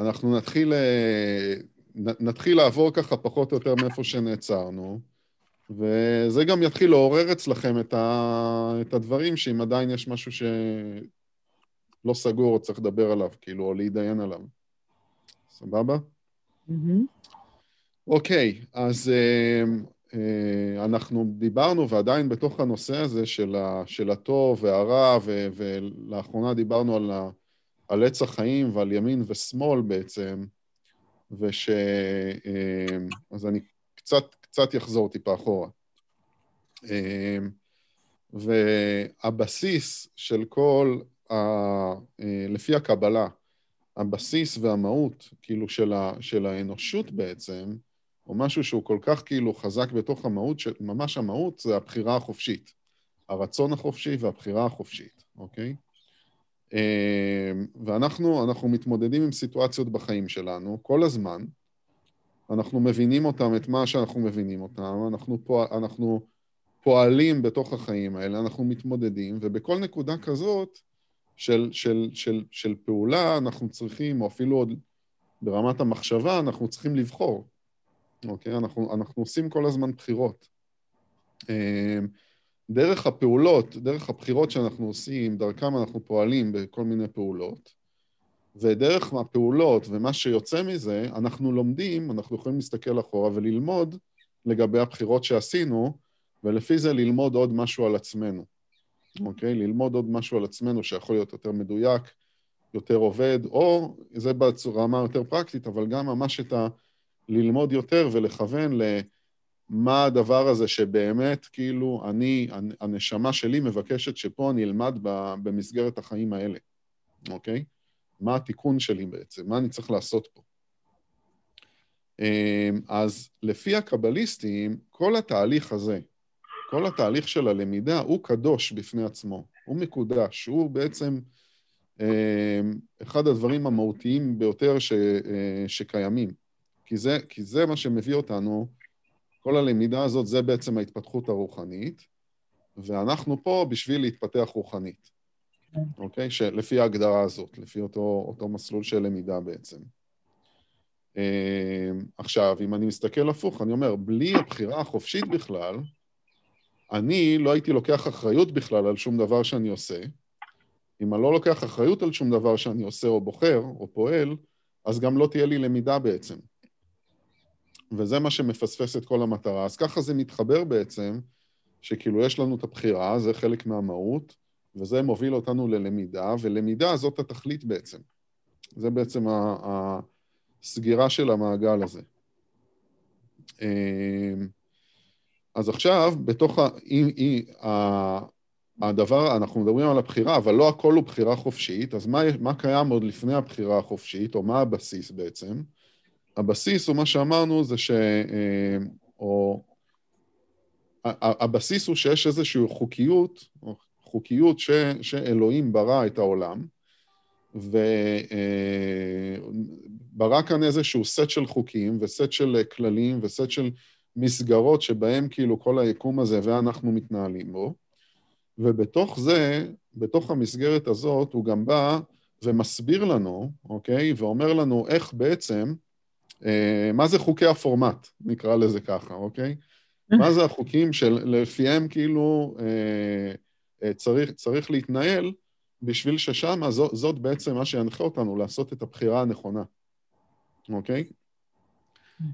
אנחנו נתחיל, אה, נתחיל לעבור ככה פחות או יותר מאיפה שנעצרנו, וזה גם יתחיל לעורר אצלכם את, ה, את הדברים, שאם עדיין יש משהו שלא סגור או צריך לדבר עליו, כאילו, או להתדיין עליו. סבבה? Mm-hmm. אוקיי, אז אה, אנחנו דיברנו ועדיין בתוך הנושא הזה של, ה, של הטוב והרע, ו, ולאחרונה דיברנו על, ה, על עץ החיים ועל ימין ושמאל בעצם, וש... אה, אז אני קצת, קצת יחזור טיפה אחורה. והבסיס של כל, ה, לפי הקבלה, הבסיס והמהות, כאילו, של, ה, של האנושות בעצם, או משהו שהוא כל כך כאילו חזק בתוך המהות, שממש המהות זה הבחירה החופשית. הרצון החופשי והבחירה החופשית, אוקיי? אה, ואנחנו אנחנו מתמודדים עם סיטואציות בחיים שלנו כל הזמן, אנחנו מבינים אותם, את מה שאנחנו מבינים אותם, אנחנו, פועל, אנחנו פועלים בתוך החיים האלה, אנחנו מתמודדים, ובכל נקודה כזאת של, של, של, של פעולה אנחנו צריכים, או אפילו עוד ברמת המחשבה, אנחנו צריכים לבחור. אוקיי? אנחנו, אנחנו עושים כל הזמן בחירות. דרך הפעולות, דרך הבחירות שאנחנו עושים, דרכם אנחנו פועלים בכל מיני פעולות, ודרך הפעולות ומה שיוצא מזה, אנחנו לומדים, אנחנו יכולים להסתכל אחורה וללמוד לגבי הבחירות שעשינו, ולפי זה ללמוד עוד משהו על עצמנו, אוקיי? ללמוד עוד משהו על עצמנו שיכול להיות יותר מדויק, יותר עובד, או זה בצורה יותר פרקטית, אבל גם ממש את ה... ללמוד יותר ולכוון למה הדבר הזה שבאמת, כאילו, אני, הנשמה שלי מבקשת שפה אני אלמד במסגרת החיים האלה, אוקיי? מה התיקון שלי בעצם? מה אני צריך לעשות פה? אמ, אז לפי הקבליסטים, כל התהליך הזה, כל התהליך של הלמידה הוא קדוש בפני עצמו, הוא מקודש, הוא בעצם אמ, אחד הדברים המהותיים ביותר ש, אה, שקיימים. כי זה, כי זה מה שמביא אותנו, כל הלמידה הזאת זה בעצם ההתפתחות הרוחנית, ואנחנו פה בשביל להתפתח רוחנית. אוקיי? שלפי ההגדרה הזאת, לפי אותו, אותו מסלול של למידה בעצם. אמ, עכשיו, אם אני מסתכל הפוך, אני אומר, בלי הבחירה החופשית בכלל, אני לא הייתי לוקח אחריות בכלל על שום דבר שאני עושה. אם אני לא לוקח אחריות על שום דבר שאני עושה או בוחר או פועל, אז גם לא תהיה לי למידה בעצם. וזה מה שמפספס את כל המטרה. אז ככה זה מתחבר בעצם, שכאילו יש לנו את הבחירה, זה חלק מהמהות, וזה מוביל אותנו ללמידה, ולמידה זאת התכלית בעצם. זה בעצם הסגירה של המעגל הזה. אמ, אז עכשיו, בתוך ה... הדבר, אנחנו מדברים על הבחירה, אבל לא הכל הוא בחירה חופשית, אז מה, מה קיים עוד לפני הבחירה החופשית, או מה הבסיס בעצם? הבסיס הוא מה שאמרנו זה ש... אה, או... הבסיס הוא שיש איזושהי חוקיות, חוקיות ש, שאלוהים ברא את העולם, וברא אה, כאן איזשהו סט של חוקים וסט של כללים וסט של מסגרות שבהם כאילו כל היקום הזה ואנחנו מתנהלים בו, ובתוך זה, בתוך המסגרת הזאת, הוא גם בא ומסביר לנו, אוקיי? ואומר לנו איך בעצם אה, מה זה חוקי הפורמט, נקרא לזה ככה, אוקיי? מה זה החוקים שלפיהם כאילו אה, אה, צריך, צריך להתנהל בשביל ששם זאת בעצם מה שינחה אותנו לעשות את הבחירה הנכונה, אוקיי?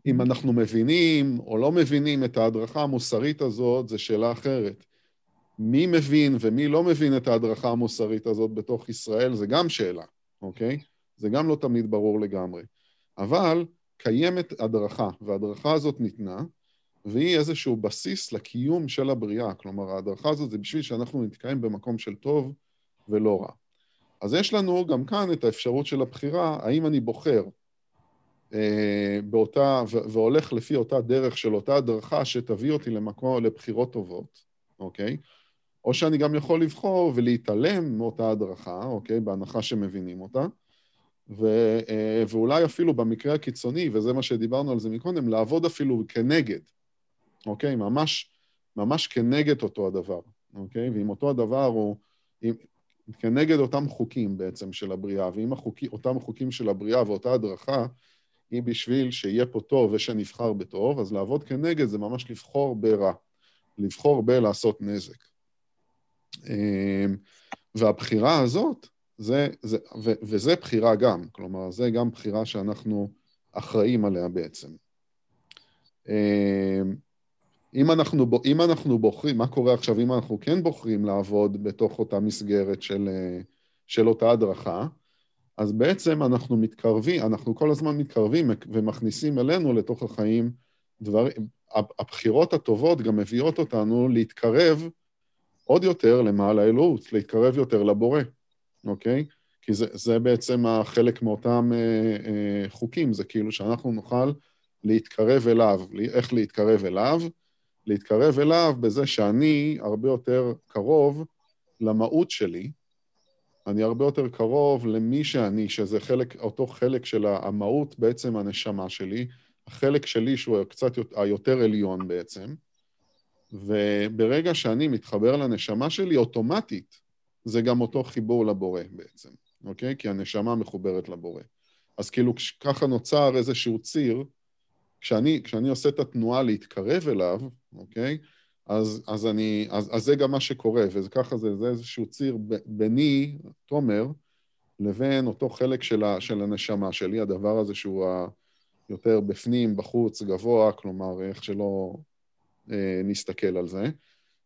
אם אנחנו מבינים או לא מבינים את ההדרכה המוסרית הזאת, זו שאלה אחרת. מי מבין ומי לא מבין את ההדרכה המוסרית הזאת בתוך ישראל, זה גם שאלה, אוקיי? זה גם לא תמיד ברור לגמרי. אבל קיימת הדרכה, וההדרכה הזאת ניתנה, והיא איזשהו בסיס לקיום של הבריאה. כלומר, ההדרכה הזאת זה בשביל שאנחנו נתקיים במקום של טוב ולא רע. אז יש לנו גם כאן את האפשרות של הבחירה, האם אני בוחר אה, באותה, והולך לפי אותה דרך של אותה הדרכה שתביא אותי למקום, לבחירות טובות, אוקיי? או שאני גם יכול לבחור ולהתעלם מאותה הדרכה, אוקיי? בהנחה שמבינים אותה, ו, אה, ואולי אפילו במקרה הקיצוני, וזה מה שדיברנו על זה מקודם, לעבוד אפילו כנגד, אוקיי? ממש, ממש כנגד אותו הדבר, אוקיי? ואם אותו הדבר הוא... אם, כנגד אותם חוקים בעצם של הבריאה, ואם החוקי, אותם חוקים של הבריאה ואותה הדרכה היא בשביל שיהיה פה טוב ושנבחר בטוב, אז לעבוד כנגד זה ממש לבחור ברע, לבחור בלעשות נזק. אמ, והבחירה הזאת, זה, זה, ו, וזה בחירה גם, כלומר, זה גם בחירה שאנחנו אחראים עליה בעצם. אמ, אם אנחנו, אם אנחנו בוחרים, מה קורה עכשיו אם אנחנו כן בוחרים לעבוד בתוך אותה מסגרת של, של אותה הדרכה, אז בעצם אנחנו מתקרבים, אנחנו כל הזמן מתקרבים ומכניסים אלינו לתוך החיים דברים, הבחירות הטובות גם מביאות אותנו להתקרב עוד יותר למעלה האלוהות, להתקרב יותר לבורא, אוקיי? כי זה, זה בעצם החלק מאותם אה, אה, חוקים, זה כאילו שאנחנו נוכל להתקרב אליו. איך להתקרב אליו? להתקרב אליו בזה שאני הרבה יותר קרוב למהות שלי, אני הרבה יותר קרוב למי שאני, שזה חלק, אותו חלק של המהות, בעצם הנשמה שלי, החלק שלי שהוא קצת היותר עליון בעצם, וברגע שאני מתחבר לנשמה שלי, אוטומטית זה גם אותו חיבור לבורא בעצם, אוקיי? כי הנשמה מחוברת לבורא. אז כאילו ככה נוצר איזשהו ציר, כשאני, כשאני עושה את התנועה להתקרב אליו, אוקיי? אז, אז, אני, אז, אז זה גם מה שקורה, וככה זה, זה איזשהו ציר ביני, תומר, לבין אותו חלק של, ה, של הנשמה שלי, הדבר הזה שהוא יותר בפנים, בחוץ, גבוה, כלומר, איך שלא אה, נסתכל על זה.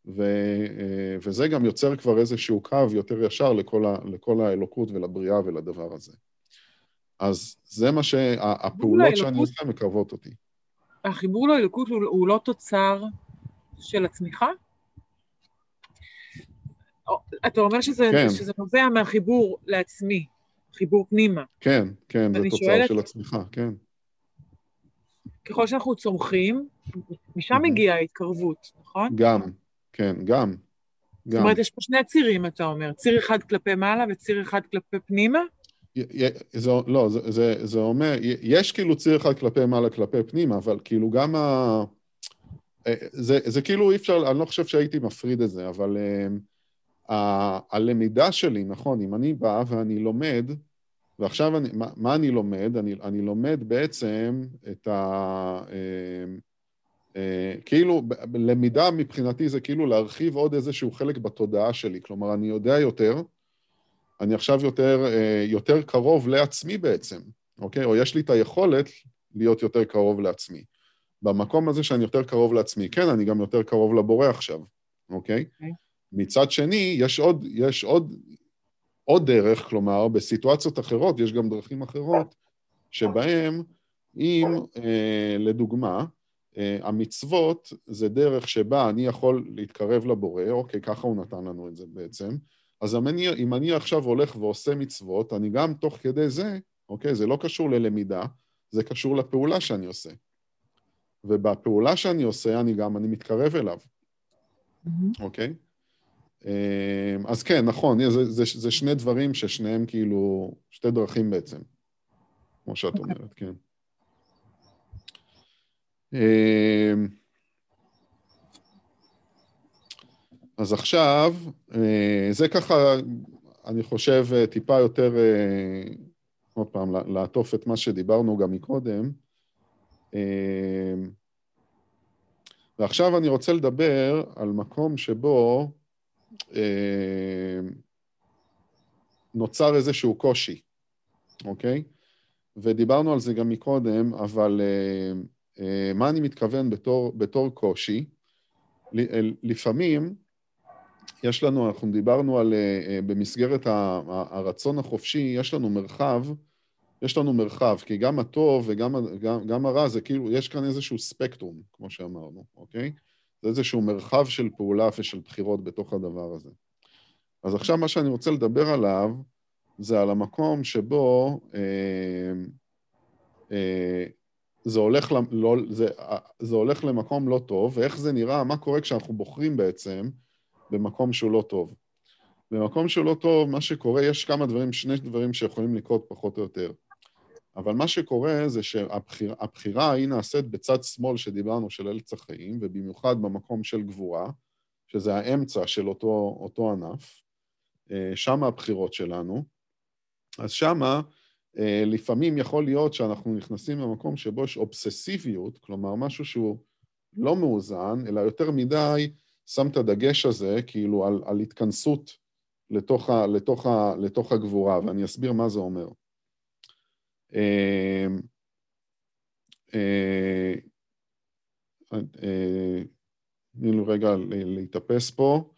ו, אה, וזה גם יוצר כבר איזשהו קו יותר ישר לכל, ה, לכל האלוקות ולבריאה ולדבר הזה. אז זה מה שהפעולות שאני עושה מקרבות אותי. החיבור לאלוקות הוא, הוא לא תוצר של הצמיחה? אתה אומר שזה, כן. שזה נובע מהחיבור לעצמי, חיבור פנימה. כן, כן, זה תוצר שואלת, של הצמיחה, כן. ככל שאנחנו צומחים, משם מגיעה ההתקרבות, נכון? גם, כן, גם. זאת אומרת, יש פה שני צירים, אתה אומר, ציר אחד כלפי מעלה וציר אחד כלפי פנימה? זה, לא, זה, זה, זה אומר, יש כאילו ציר אחד כלפי מעלה, כלפי פנימה, אבל כאילו גם ה... אה, זה, זה כאילו אי אפשר, אני לא חושב שהייתי מפריד את זה, אבל uh, ה, הלמידה שלי, נכון, אם אני בא ואני לומד, ועכשיו אני, מה, מה אני לומד? אני, אני לומד בעצם את ה... Uh, כאילו, למידה מבחינתי זה כאילו להרחיב עוד איזשהו חלק בתודעה שלי, כלומר, אני יודע יותר, אני עכשיו יותר, uh, יותר קרוב לעצמי בעצם, אוקיי? או יש לי את היכולת להיות יותר קרוב לעצמי. במקום הזה שאני יותר קרוב לעצמי. כן, אני גם יותר קרוב לבורא עכשיו, אוקיי? Okay. אוקיי. מצד שני, יש עוד, יש עוד, עוד דרך, כלומר, בסיטואציות אחרות, יש גם דרכים אחרות, שבהן אם, אה, לדוגמה, אה, המצוות זה דרך שבה אני יכול להתקרב לבורא, אוקיי, ככה הוא נתן לנו את זה בעצם, אז אם אני, אם אני עכשיו הולך ועושה מצוות, אני גם תוך כדי זה, אוקיי, זה לא קשור ללמידה, זה קשור לפעולה שאני עושה. ובפעולה שאני עושה, אני גם, אני מתקרב אליו, אוקיי? Mm-hmm. Okay? אז כן, נכון, זה, זה, זה שני דברים ששניהם כאילו, שתי דרכים בעצם, כמו שאת okay. אוקיי. אומרת, כן. אמ, אז עכשיו, אה, זה ככה, אני חושב, אה, טיפה יותר, אה, עוד פעם, לעטוף את מה שדיברנו גם מקודם. ועכשיו אני רוצה לדבר על מקום שבו אה, נוצר איזשהו קושי, אוקיי? ודיברנו על זה גם מקודם, אבל אה, אה, מה אני מתכוון בתור, בתור קושי? לפעמים יש לנו, אנחנו דיברנו על, במסגרת הרצון החופשי, יש לנו מרחב יש לנו מרחב, כי גם הטוב וגם גם, גם הרע זה כאילו, יש כאן איזשהו ספקטרום, כמו שאמרנו, אוקיי? זה איזשהו מרחב של פעולה ושל בחירות בתוך הדבר הזה. אז עכשיו מה שאני רוצה לדבר עליו, זה על המקום שבו אה, אה, זה, הולך, לא, זה, זה הולך למקום לא טוב, ואיך זה נראה, מה קורה כשאנחנו בוחרים בעצם במקום שהוא לא טוב. במקום שהוא לא טוב, מה שקורה, יש כמה דברים, שני דברים שיכולים לקרות פחות או יותר. אבל מה שקורה זה שהבחירה היא נעשית בצד שמאל שדיברנו של ארץ החיים, ובמיוחד במקום של גבורה, שזה האמצע של אותו, אותו ענף, אה, שמה הבחירות שלנו, אז שמה אה, לפעמים יכול להיות שאנחנו נכנסים למקום שבו יש אובססיביות, כלומר משהו שהוא לא מאוזן, אלא יותר מדי שם את הדגש הזה, כאילו על, על התכנסות לתוך, ה, לתוך, ה, לתוך הגבורה, ואני אסביר מה זה אומר. אה, תני לי רגע להתאפס פה.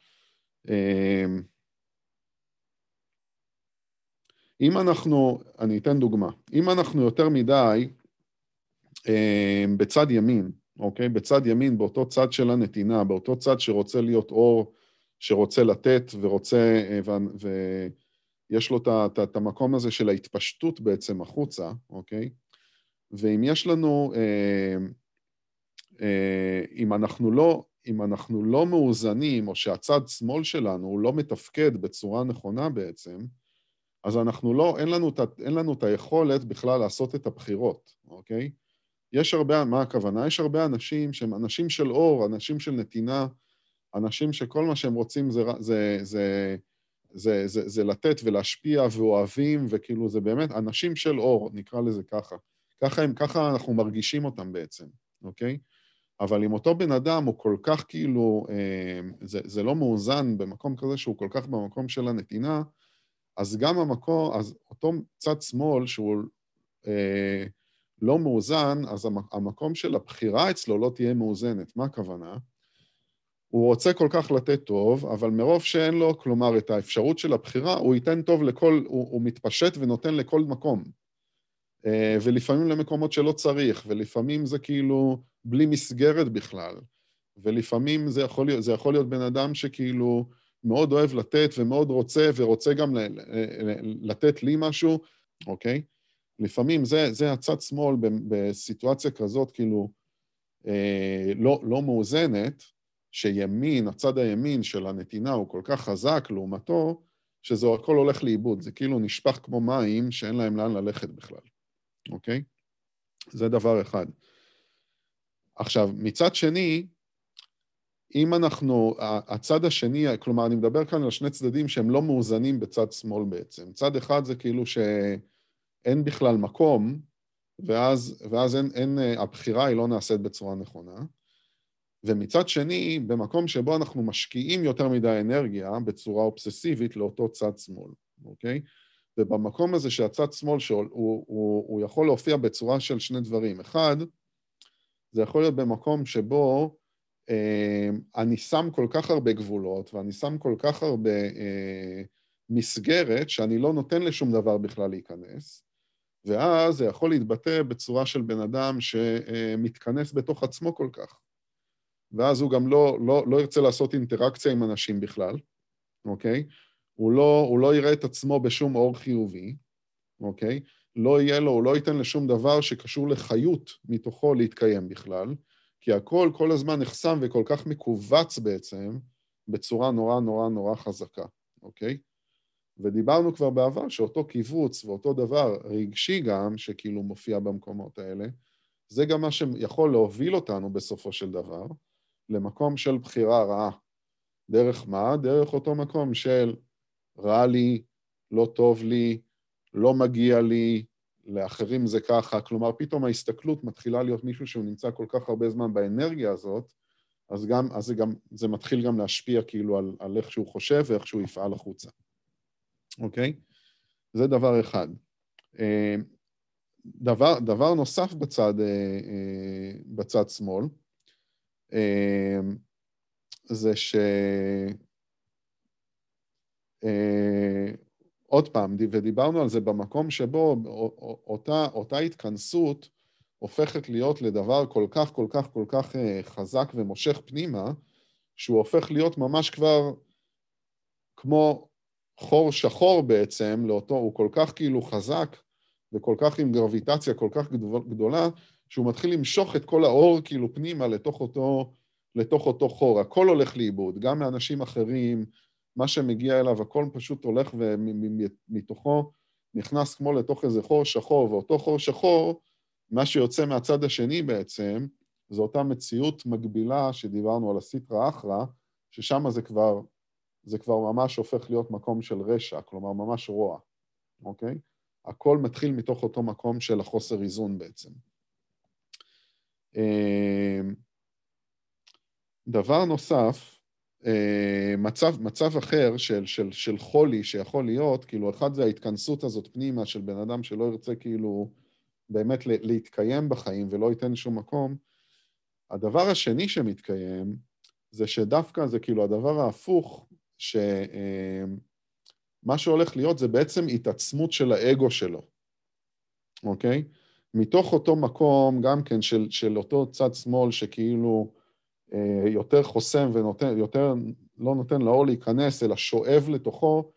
אם אנחנו, אני אתן דוגמה, אם אנחנו יותר מדי אה, בצד ימין, אוקיי? בצד ימין, באותו צד של הנתינה, באותו צד שרוצה להיות אור, שרוצה לתת ורוצה, אה, ו, ויש לו את המקום הזה של ההתפשטות בעצם החוצה, אוקיי? ואם יש לנו, אה, אה, אם אנחנו לא, אם אנחנו לא מאוזנים, או שהצד שמאל שלנו הוא לא מתפקד בצורה נכונה בעצם, אז אנחנו לא, אין לנו, אין לנו את היכולת בכלל לעשות את הבחירות, אוקיי? יש הרבה, מה הכוונה? יש הרבה אנשים שהם אנשים של אור, אנשים של נתינה, אנשים שכל מה שהם רוצים זה, זה, זה, זה, זה, זה לתת ולהשפיע ואוהבים, וכאילו זה באמת אנשים של אור, נקרא לזה ככה. ככה, הם, ככה אנחנו מרגישים אותם בעצם, אוקיי? אבל אם אותו בן אדם הוא כל כך כאילו, אה, זה, זה לא מאוזן במקום כזה שהוא כל כך במקום של הנתינה, אז גם המקום, אז אותו צד שמאל שהוא אה, לא מאוזן, אז המקום של הבחירה אצלו לא תהיה מאוזנת. מה הכוונה? הוא רוצה כל כך לתת טוב, אבל מרוב שאין לו, כלומר, את האפשרות של הבחירה, הוא ייתן טוב לכל, הוא, הוא מתפשט ונותן לכל מקום. אה, ולפעמים למקומות שלא צריך, ולפעמים זה כאילו בלי מסגרת בכלל. ולפעמים זה יכול זה יכול להיות בן אדם שכאילו מאוד אוהב לתת ומאוד רוצה, ורוצה גם לתת לי משהו, אוקיי? לפעמים זה, זה הצד שמאל בסיטואציה כזאת, כאילו, אה, לא, לא מאוזנת, שימין, הצד הימין של הנתינה הוא כל כך חזק לעומתו, שזה הכל הולך לאיבוד, זה כאילו נשפך כמו מים שאין להם לאן ללכת בכלל, אוקיי? זה דבר אחד. עכשיו, מצד שני, אם אנחנו, הצד השני, כלומר, אני מדבר כאן על שני צדדים שהם לא מאוזנים בצד שמאל בעצם. צד אחד זה כאילו שאין בכלל מקום, ואז, ואז אין, אין, הבחירה היא לא נעשית בצורה נכונה. ומצד שני, במקום שבו אנחנו משקיעים יותר מדי אנרגיה בצורה אובססיבית לאותו צד שמאל, אוקיי? ובמקום הזה שהצד שמאל שהוא, הוא, הוא, הוא יכול להופיע בצורה של שני דברים. אחד, זה יכול להיות במקום שבו אני שם כל כך הרבה גבולות ואני שם כל כך הרבה אה, מסגרת שאני לא נותן לשום דבר בכלל להיכנס, ואז זה יכול להתבטא בצורה של בן אדם שמתכנס בתוך עצמו כל כך. ואז הוא גם לא, לא, לא ירצה לעשות אינטראקציה עם אנשים בכלל, אוקיי? הוא לא, הוא לא יראה את עצמו בשום אור חיובי, אוקיי? לא יהיה לו, הוא לא ייתן לשום דבר שקשור לחיות מתוכו להתקיים בכלל, כי הכל כל הזמן נחסם וכל כך מכווץ בעצם, בצורה נורא נורא נורא חזקה, אוקיי? ודיברנו כבר בעבר שאותו קיבוץ ואותו דבר רגשי גם, שכאילו מופיע במקומות האלה, זה גם מה שיכול להוביל אותנו בסופו של דבר למקום של בחירה רעה. דרך מה? דרך אותו מקום של רע לי, לא טוב לי, לא מגיע לי, לאחרים זה ככה, כלומר פתאום ההסתכלות מתחילה להיות מישהו שהוא נמצא כל כך הרבה זמן באנרגיה הזאת, אז, גם, אז זה, גם, זה מתחיל גם להשפיע כאילו על, על איך שהוא חושב ואיך שהוא יפעל החוצה, אוקיי? זה דבר אחד. אה, דבר, דבר נוסף בצד, אה, אה, בצד שמאל, זה ש... עוד פעם, ודיברנו על זה במקום שבו אותה, אותה התכנסות הופכת להיות לדבר כל כך, כל כך, כל כך אה, חזק ומושך פנימה, שהוא הופך להיות ממש כבר כמו חור שחור בעצם, לאותו, הוא כל כך כאילו חזק וכל כך עם גרביטציה כל כך גדולה, שהוא מתחיל למשוך את כל האור כאילו פנימה לתוך אותו, לתוך אותו חור. הכל הולך לאיבוד, גם מאנשים אחרים, מה שמגיע אליו, הכל פשוט הולך ומתוכו נכנס כמו לתוך איזה חור שחור, ואותו חור שחור, מה שיוצא מהצד השני בעצם, זו אותה מציאות מקבילה שדיברנו על הסיטרא אחרא, ששם זה כבר זה כבר ממש הופך להיות מקום של רשע, כלומר ממש רוע, אוקיי? הכל מתחיל מתוך אותו מקום של החוסר איזון בעצם. אמ, דבר נוסף, אה, מצב, מצב אחר של, של, של חולי שיכול להיות, כאילו, אחד זה ההתכנסות הזאת פנימה של בן אדם שלא ירצה כאילו באמת להתקיים בחיים ולא ייתן שום מקום. הדבר השני שמתקיים זה שדווקא זה כאילו הדבר ההפוך, שמה אה, שהולך להיות זה בעצם התעצמות של האגו שלו, אוקיי? מתוך אותו מקום גם כן של, של אותו צד שמאל שכאילו אה, יותר חוסם ויותר לא נותן לאור להיכנס, אלא שואב לתוכו,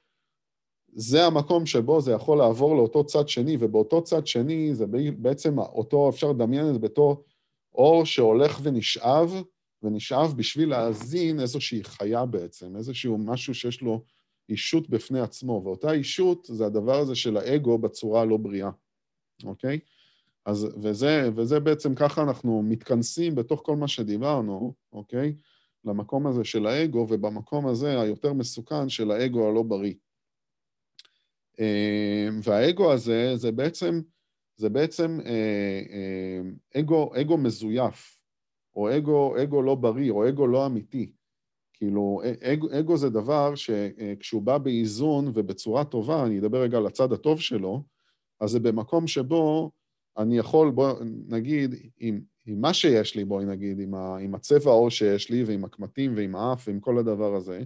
זה המקום שבו זה יכול לעבור לאותו צד שני, ובאותו צד שני זה בעצם אותו, אפשר לדמיין את זה בתור אור שהולך ונשאב, ונשאב בשביל להזין איזושהי חיה בעצם, איזשהו משהו שיש לו אישות בפני עצמו, ואותה אישות זה הדבר הזה של האגו בצורה הלא בריאה, אוקיי? אז, וזה, וזה בעצם ככה אנחנו מתכנסים בתוך כל מה שדיברנו, אוקיי? למקום הזה של האגו, ובמקום הזה היותר מסוכן של האגו הלא בריא. אה, והאגו הזה זה בעצם, זה בעצם אה, אה, אגו, אגו מזויף, או אגו, אגו לא בריא, או אגו לא אמיתי. כאילו, אגו, אגו זה דבר שכשהוא בא באיזון ובצורה טובה, אני אדבר רגע על הצד הטוב שלו, אז זה במקום שבו אני יכול, בוא נגיד, עם, עם מה שיש לי, בואי נגיד, עם, ה, עם הצבע העור שיש לי, ועם הקמטים, ועם האף, ועם כל הדבר הזה,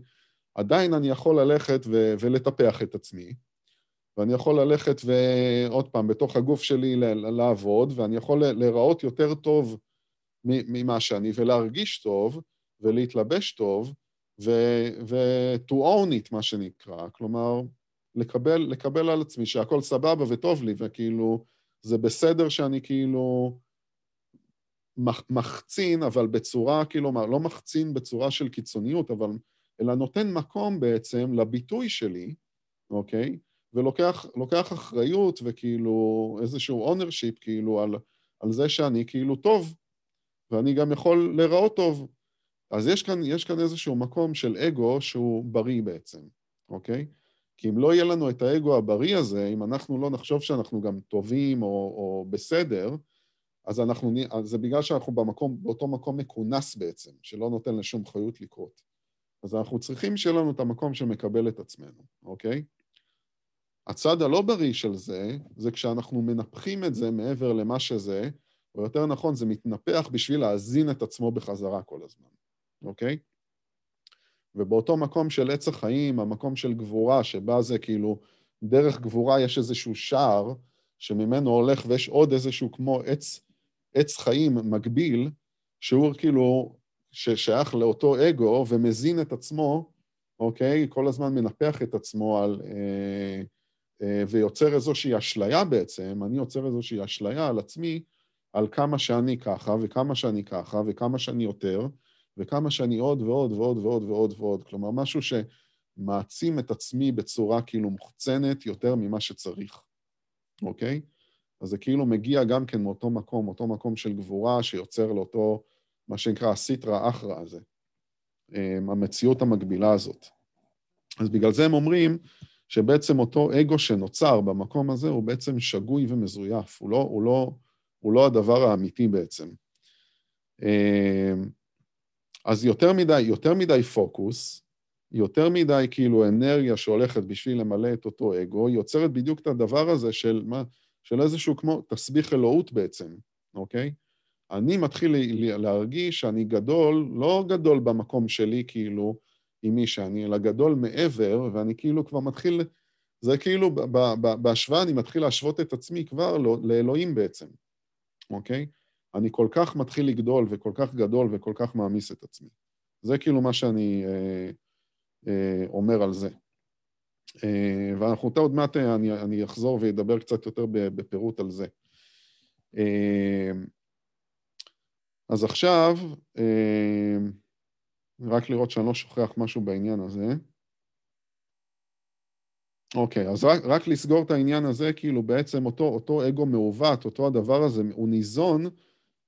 עדיין אני יכול ללכת ו, ולטפח את עצמי, ואני יכול ללכת ועוד פעם, בתוך הגוף שלי לעבוד, ואני יכול להיראות יותר טוב ממה שאני, ולהרגיש טוב, ולהתלבש טוב, ו-to own it, מה שנקרא, כלומר, לקבל, לקבל על עצמי שהכל סבבה וטוב לי, וכאילו, זה בסדר שאני כאילו מחצין, אבל בצורה, כאילו, לא מחצין בצורה של קיצוניות, אבל, אלא נותן מקום בעצם לביטוי שלי, אוקיי? ולוקח אחריות וכאילו איזשהו ownership, כאילו, על, על זה שאני כאילו טוב, ואני גם יכול להיראות טוב. אז יש כאן, יש כאן איזשהו מקום של אגו שהוא בריא בעצם, אוקיי? כי אם לא יהיה לנו את האגו הבריא הזה, אם אנחנו לא נחשוב שאנחנו גם טובים או, או בסדר, אז, אנחנו, אז זה בגלל שאנחנו במקום, באותו מקום מכונס בעצם, שלא נותן לשום חיות לקרות. אז אנחנו צריכים שיהיה לנו את המקום שמקבל את עצמנו, אוקיי? הצד הלא בריא של זה, זה כשאנחנו מנפחים את זה מעבר למה שזה, או יותר נכון, זה מתנפח בשביל להזין את עצמו בחזרה כל הזמן, אוקיי? ובאותו מקום של עץ החיים, המקום של גבורה, שבה זה כאילו, דרך גבורה יש איזשהו שער שממנו הולך ויש עוד איזשהו כמו עץ, עץ חיים מקביל, שהוא כאילו ששייך לאותו אגו ומזין את עצמו, אוקיי? כל הזמן מנפח את עצמו על... אה, אה, ויוצר איזושהי אשליה בעצם, אני יוצר איזושהי אשליה על עצמי, על כמה שאני ככה, וכמה שאני ככה, וכמה שאני יותר, וכמה שאני עוד ועוד ועוד ועוד ועוד ועוד. כלומר, משהו שמעצים את עצמי בצורה כאילו מוחצנת יותר ממה שצריך, אוקיי? אז זה כאילו מגיע גם כן מאותו מקום, אותו מקום של גבורה שיוצר לאותו, מה שנקרא הסיטרא אחרא הזה, אמ, המציאות המקבילה הזאת. אז בגלל זה הם אומרים שבעצם אותו אגו שנוצר במקום הזה הוא בעצם שגוי ומזויף, הוא לא, הוא לא, הוא לא הדבר האמיתי בעצם. אמ, אז יותר מדי, יותר מדי פוקוס, יותר מדי כאילו אנרגיה שהולכת בשביל למלא את אותו אגו, יוצרת בדיוק את הדבר הזה של, מה, של איזשהו כמו תסביך אלוהות בעצם, אוקיי? אני מתחיל להרגיש שאני גדול, לא גדול במקום שלי כאילו עם מי שאני, אלא גדול מעבר, ואני כאילו כבר מתחיל, זה כאילו בהשוואה אני מתחיל להשוות את עצמי כבר לא, לאלוהים בעצם, אוקיי? אני כל כך מתחיל לגדול וכל כך גדול וכל כך מעמיס את עצמי. זה כאילו מה שאני אה, אה, אומר על זה. אה, ואנחנו עוד מעט, אה, אני, אני אחזור ואדבר קצת יותר בפירוט על זה. אה, אז עכשיו, אה, רק לראות שאני לא שוכח משהו בעניין הזה. אוקיי, אז רק, רק לסגור את העניין הזה, כאילו בעצם אותו, אותו אגו מעוות, אותו הדבר הזה, הוא ניזון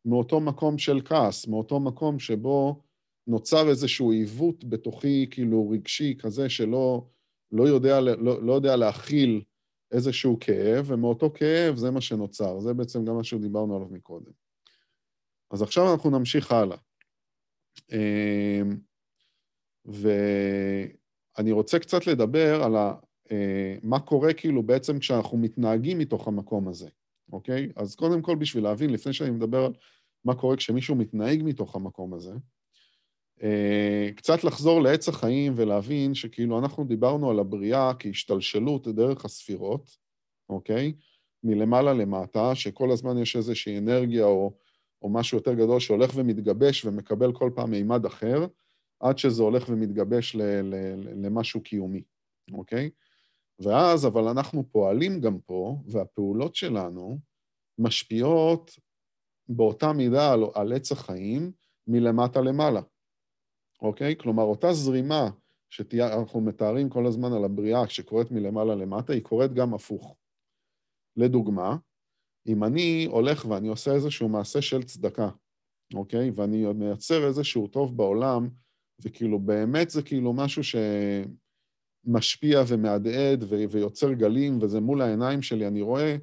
מאותו מקום של כעס, מאותו מקום שבו נוצר איזשהו עיוות בתוכי, כאילו רגשי כזה, שלא לא יודע, לא, לא יודע להכיל איזשהו כאב, ומאותו כאב זה מה שנוצר. זה בעצם גם מה שדיברנו עליו מקודם. אז עכשיו אנחנו נמשיך הלאה. אמ, ואני רוצה קצת לדבר על ה... אה, מה קורה כאילו בעצם כשאנחנו מתנהגים מתוך המקום הזה, אוקיי? אז קודם כל, בשביל להבין, לפני שאני מדבר על מה קורה כשמישהו מתנהג מתוך המקום הזה, אה, קצת לחזור לעץ החיים ולהבין שכאילו אנחנו דיברנו על הבריאה כהשתלשלות דרך הספירות, אוקיי? מלמעלה למטה, שכל הזמן יש איזושהי אנרגיה או, או משהו יותר גדול שהולך ומתגבש ומקבל כל פעם מימד אחר, עד שזה הולך ומתגבש ל, ל, ל, למשהו קיומי, אוקיי? ואז, אבל אנחנו פועלים גם פה, והפעולות שלנו משפיעות באותה מידה על, על עץ החיים מלמטה למעלה. אוקיי? כלומר, אותה זרימה שאנחנו מתארים כל הזמן על הבריאה שקורית מלמעלה למטה, היא קורית גם הפוך. לדוגמה, אם אני הולך ואני עושה איזשהו מעשה של צדקה, אוקיי? ואני מייצר איזשהו טוב בעולם, וכאילו באמת זה כאילו משהו שמשפיע ומהדהד ויוצר גלים, וזה מול העיניים שלי, אני רואה,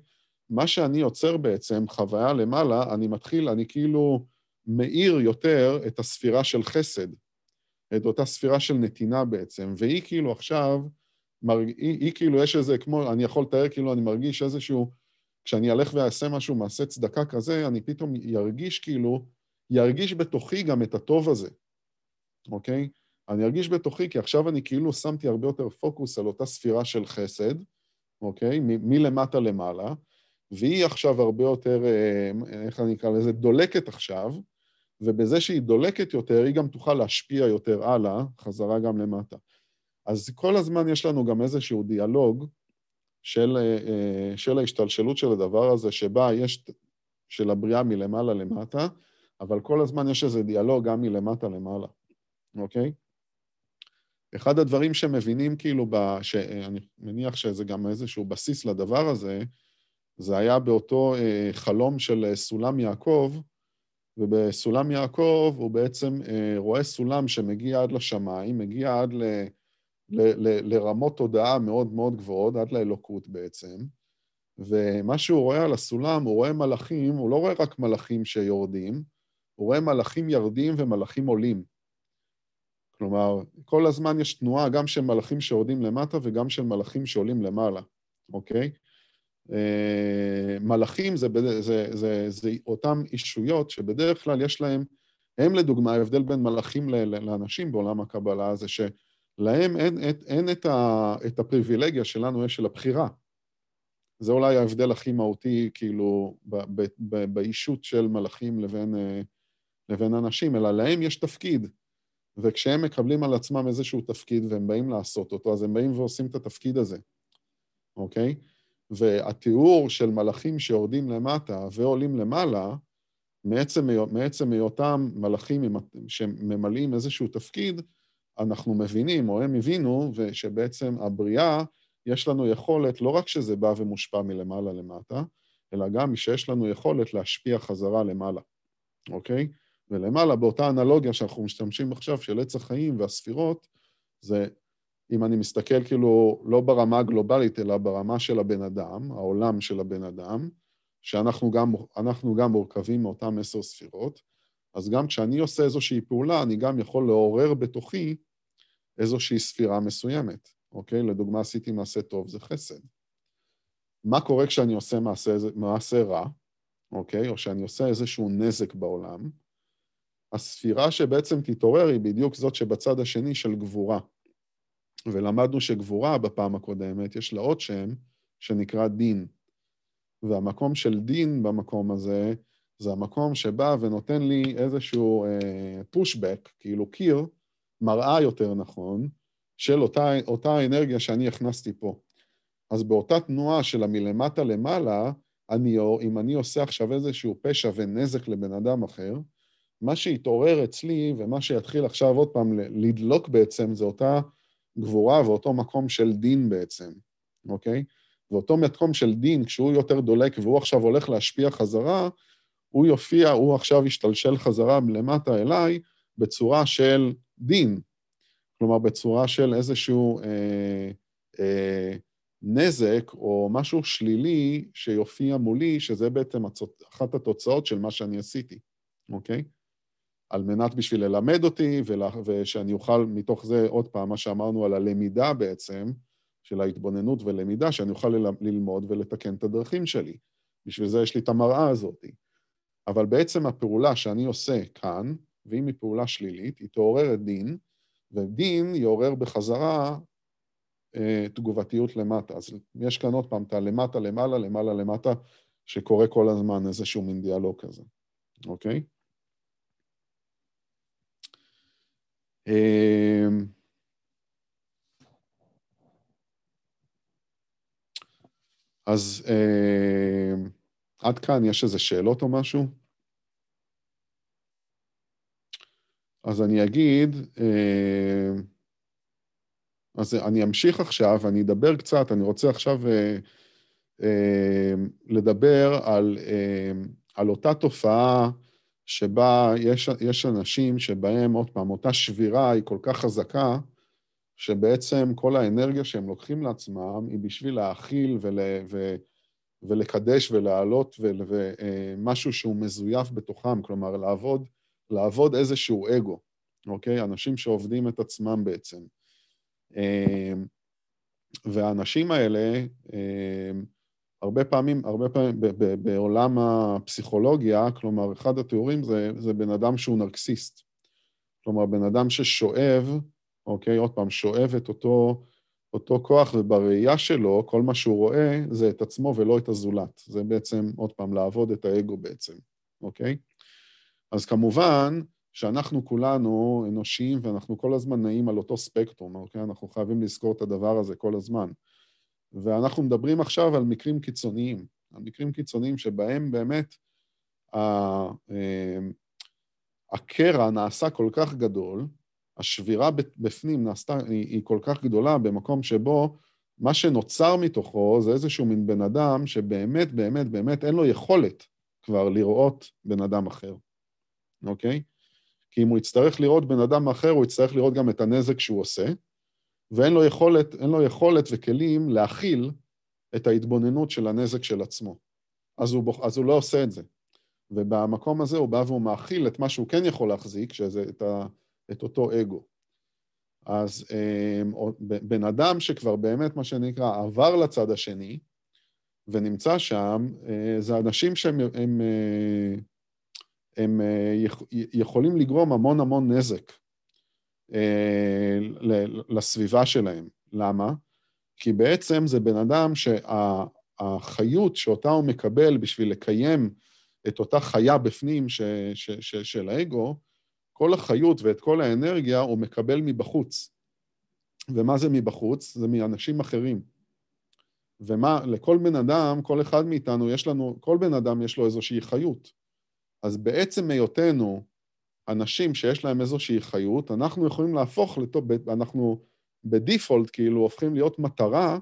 מה שאני יוצר בעצם, חוויה למעלה, אני מתחיל, אני כאילו מאיר יותר את הספירה של חסד, את אותה ספירה של נתינה בעצם, והיא כאילו עכשיו, מרג... היא, היא כאילו יש איזה, כמו, אני יכול לתאר כאילו אני מרגיש איזשהו, כשאני אלך ואעשה משהו, מעשה צדקה כזה, אני פתאום ירגיש כאילו, ירגיש בתוכי גם את הטוב הזה, אוקיי? אני ארגיש בתוכי, כי עכשיו אני כאילו שמתי הרבה יותר פוקוס על אותה ספירה של חסד, אוקיי? מלמטה למעלה, והיא עכשיו הרבה יותר, אה, איך אני אקרא לזה, דולקת עכשיו, ובזה שהיא דולקת יותר, היא גם תוכל להשפיע יותר הלאה, חזרה גם למטה. אז כל הזמן יש לנו גם איזשהו דיאלוג של, אה, של ההשתלשלות של הדבר הזה, שבה יש, של הבריאה מלמעלה למטה, אבל כל הזמן יש איזה דיאלוג גם מלמטה למעלה, אוקיי? אחד הדברים שמבינים כאילו, ב, שאני מניח שזה גם איזשהו בסיס לדבר הזה, זה היה באותו אה, חלום של סולם יעקב, ובסולם יעקב הוא בעצם אה, רואה סולם שמגיע עד לשמיים, מגיע עד ל, ל, ל, לרמות תודעה מאוד מאוד גבוהות, עד לאלוקות בעצם. ומה שהוא רואה על הסולם, הוא רואה מלאכים, הוא לא רואה רק מלאכים שיורדים, הוא רואה מלאכים ירדים ומלאכים עולים. כלומר, כל הזמן יש תנועה גם של מלאכים שיורדים למטה וגם של מלאכים שעולים למעלה, אוקיי? אה, מלאכים זה, זה, זה, זה, זה אותם אישויות שבדרך כלל יש להם, הם לדוגמה, ההבדל בין מלאכים לאנשים בעולם הקבלה זה שלהם אין, אין, אין את, ה, את הפריבילגיה שלנו יש של הבחירה. זה אולי ההבדל הכי מהותי, כאילו, ב, ב, ב, באישות של מלאכים לבין, אה, לבין אנשים, אלא להם יש תפקיד. וכשהם מקבלים על עצמם איזשהו תפקיד והם באים לעשות אותו, אז הם באים ועושים את התפקיד הזה, אוקיי? והתיאור של מלאכים שיורדים למטה ועולים למעלה, מעצם, היותם מלאכים שממלאים איזשהו תפקיד, אנחנו מבינים, או הם הבינו, שבעצם הבריאה, יש לנו יכולת, לא רק שזה בא ומושפע מלמעלה למטה, אלא גם שיש לנו יכולת להשפיע חזרה למעלה, אוקיי? ולמעלה, באותה אנלוגיה שאנחנו משתמשים עכשיו של עץ החיים והספירות, זה אם אני מסתכל כאילו לא ברמה הגלובלית, אלא ברמה של הבן אדם, העולם של הבן אדם, שאנחנו גם, גם מורכבים מאותן עשר ספירות, אז גם כשאני עושה איזושהי פעולה, אני גם יכול לעורר בתוכי איזושהי ספירה מסוימת, אוקיי? לדוגמה, עשיתי מעשה טוב, זה חסד. מה קורה כשאני עושה מעשה, מעשה רע, אוקיי? או שאני עושה איזשהו נזק בעולם? הספירה שבעצם תתעורר היא בדיוק זאת שבצד השני של גבורה. ולמדנו שגבורה בפעם הקודמת, יש לה עוד שם שנקרא דין. והמקום של דין במקום הזה, זה המקום שבא ונותן לי איזשהו פושבק, אה, כאילו קיר, מראה יותר נכון, של אותה, אותה אנרגיה שאני הכנסתי פה. אז באותה תנועה של המלמטה למעלה, אני, אם אני עושה עכשיו איזשהו פשע ונזק לבן אדם אחר, מה שיתעורר אצלי ומה שיתחיל עכשיו עוד פעם לדלוק בעצם, זה אותה גבורה ואותו מקום של דין בעצם, אוקיי? ואותו מקום של דין, כשהוא יותר דולק והוא עכשיו הולך להשפיע חזרה, הוא יופיע, הוא עכשיו ישתלשל חזרה למטה אליי, בצורה של דין, כלומר בצורה של איזשהו אה, אה, נזק או משהו שלילי שיופיע מולי, שזה בעצם אחת התוצאות של מה שאני עשיתי, אוקיי? על מנת בשביל ללמד אותי, ושאני אוכל מתוך זה, עוד פעם, מה שאמרנו על הלמידה בעצם, של ההתבוננות ולמידה, שאני אוכל ללמוד ולתקן את הדרכים שלי. בשביל זה יש לי את המראה הזאת. אבל בעצם הפעולה שאני עושה כאן, ואם היא פעולה שלילית, היא תעורר את דין, ודין יעורר בחזרה אה, תגובתיות למטה. אז יש כאן עוד פעם את הלמטה, למעלה, למעלה, למטה, שקורה כל הזמן איזשהו מין דיאלוג כזה, אוקיי? אז אה, עד כאן יש איזה שאלות או משהו? אז אני אגיד, אה, אז אני אמשיך עכשיו, אני אדבר קצת, אני רוצה עכשיו אה, לדבר על, על אותה תופעה שבה יש, יש אנשים שבהם, עוד פעם, אותה שבירה היא כל כך חזקה, שבעצם כל האנרגיה שהם לוקחים לעצמם היא בשביל להאכיל ול, ו, ולקדש ולהעלות ומשהו שהוא מזויף בתוכם, כלומר לעבוד לעבוד איזשהו אגו, אוקיי? אנשים שעובדים את עצמם בעצם. אמ, והאנשים האלה, אמ, הרבה פעמים, הרבה פעמים בעולם הפסיכולוגיה, כלומר, אחד התיאורים זה, זה בן אדם שהוא נרקסיסט. כלומר, בן אדם ששואב, אוקיי, עוד פעם, שואב את אותו, אותו כוח, ובראייה שלו, כל מה שהוא רואה זה את עצמו ולא את הזולת. זה בעצם, עוד פעם, לעבוד את האגו בעצם, אוקיי? אז כמובן שאנחנו כולנו אנושיים ואנחנו כל הזמן נעים על אותו ספקטרום, אוקיי? אנחנו חייבים לזכור את הדבר הזה כל הזמן. ואנחנו מדברים עכשיו על מקרים קיצוניים, על מקרים קיצוניים שבהם באמת אמ, הקרע נעשה כל כך גדול, השבירה בפנים נעשתה, היא, היא כל כך גדולה במקום שבו מה שנוצר מתוכו זה איזשהו מין בן אדם שבאמת, באמת, באמת אין לו יכולת כבר לראות בן אדם אחר. אוקיי? כי אם הוא יצטרך לראות בן אדם אחר, הוא יצטרך לראות גם את הנזק שהוא עושה, ואין לו יכולת, לו יכולת וכלים להכיל את ההתבוננות של הנזק של עצמו. אז הוא, אז הוא לא עושה את זה. ובמקום הזה הוא בא והוא מאכיל את מה שהוא כן יכול להחזיק, שזה את, ה, את אותו אגו. אז אמ, בן אדם שכבר באמת, מה שנקרא, עבר לצד השני, ונמצא שם, אה, זה אנשים שהם הם, אה, הם אה, יכולים לגרום המון המון נזק לסביבה שלהם. למה? כי בעצם זה בן אדם שהחיות שאותה הוא מקבל בשביל לקיים את אותה חיה בפנים ש, ש, ש, של האגו, כל החיות ואת כל האנרגיה הוא מקבל מבחוץ. ומה זה מבחוץ? זה מאנשים אחרים. ומה, לכל בן אדם, כל אחד מאיתנו, יש לנו, כל בן אדם יש לו איזושהי חיות. אז בעצם היותנו אנשים שיש להם איזושהי חיות, אנחנו יכולים להפוך, לתו, אנחנו בדיפולט כאילו הופכים להיות מטרה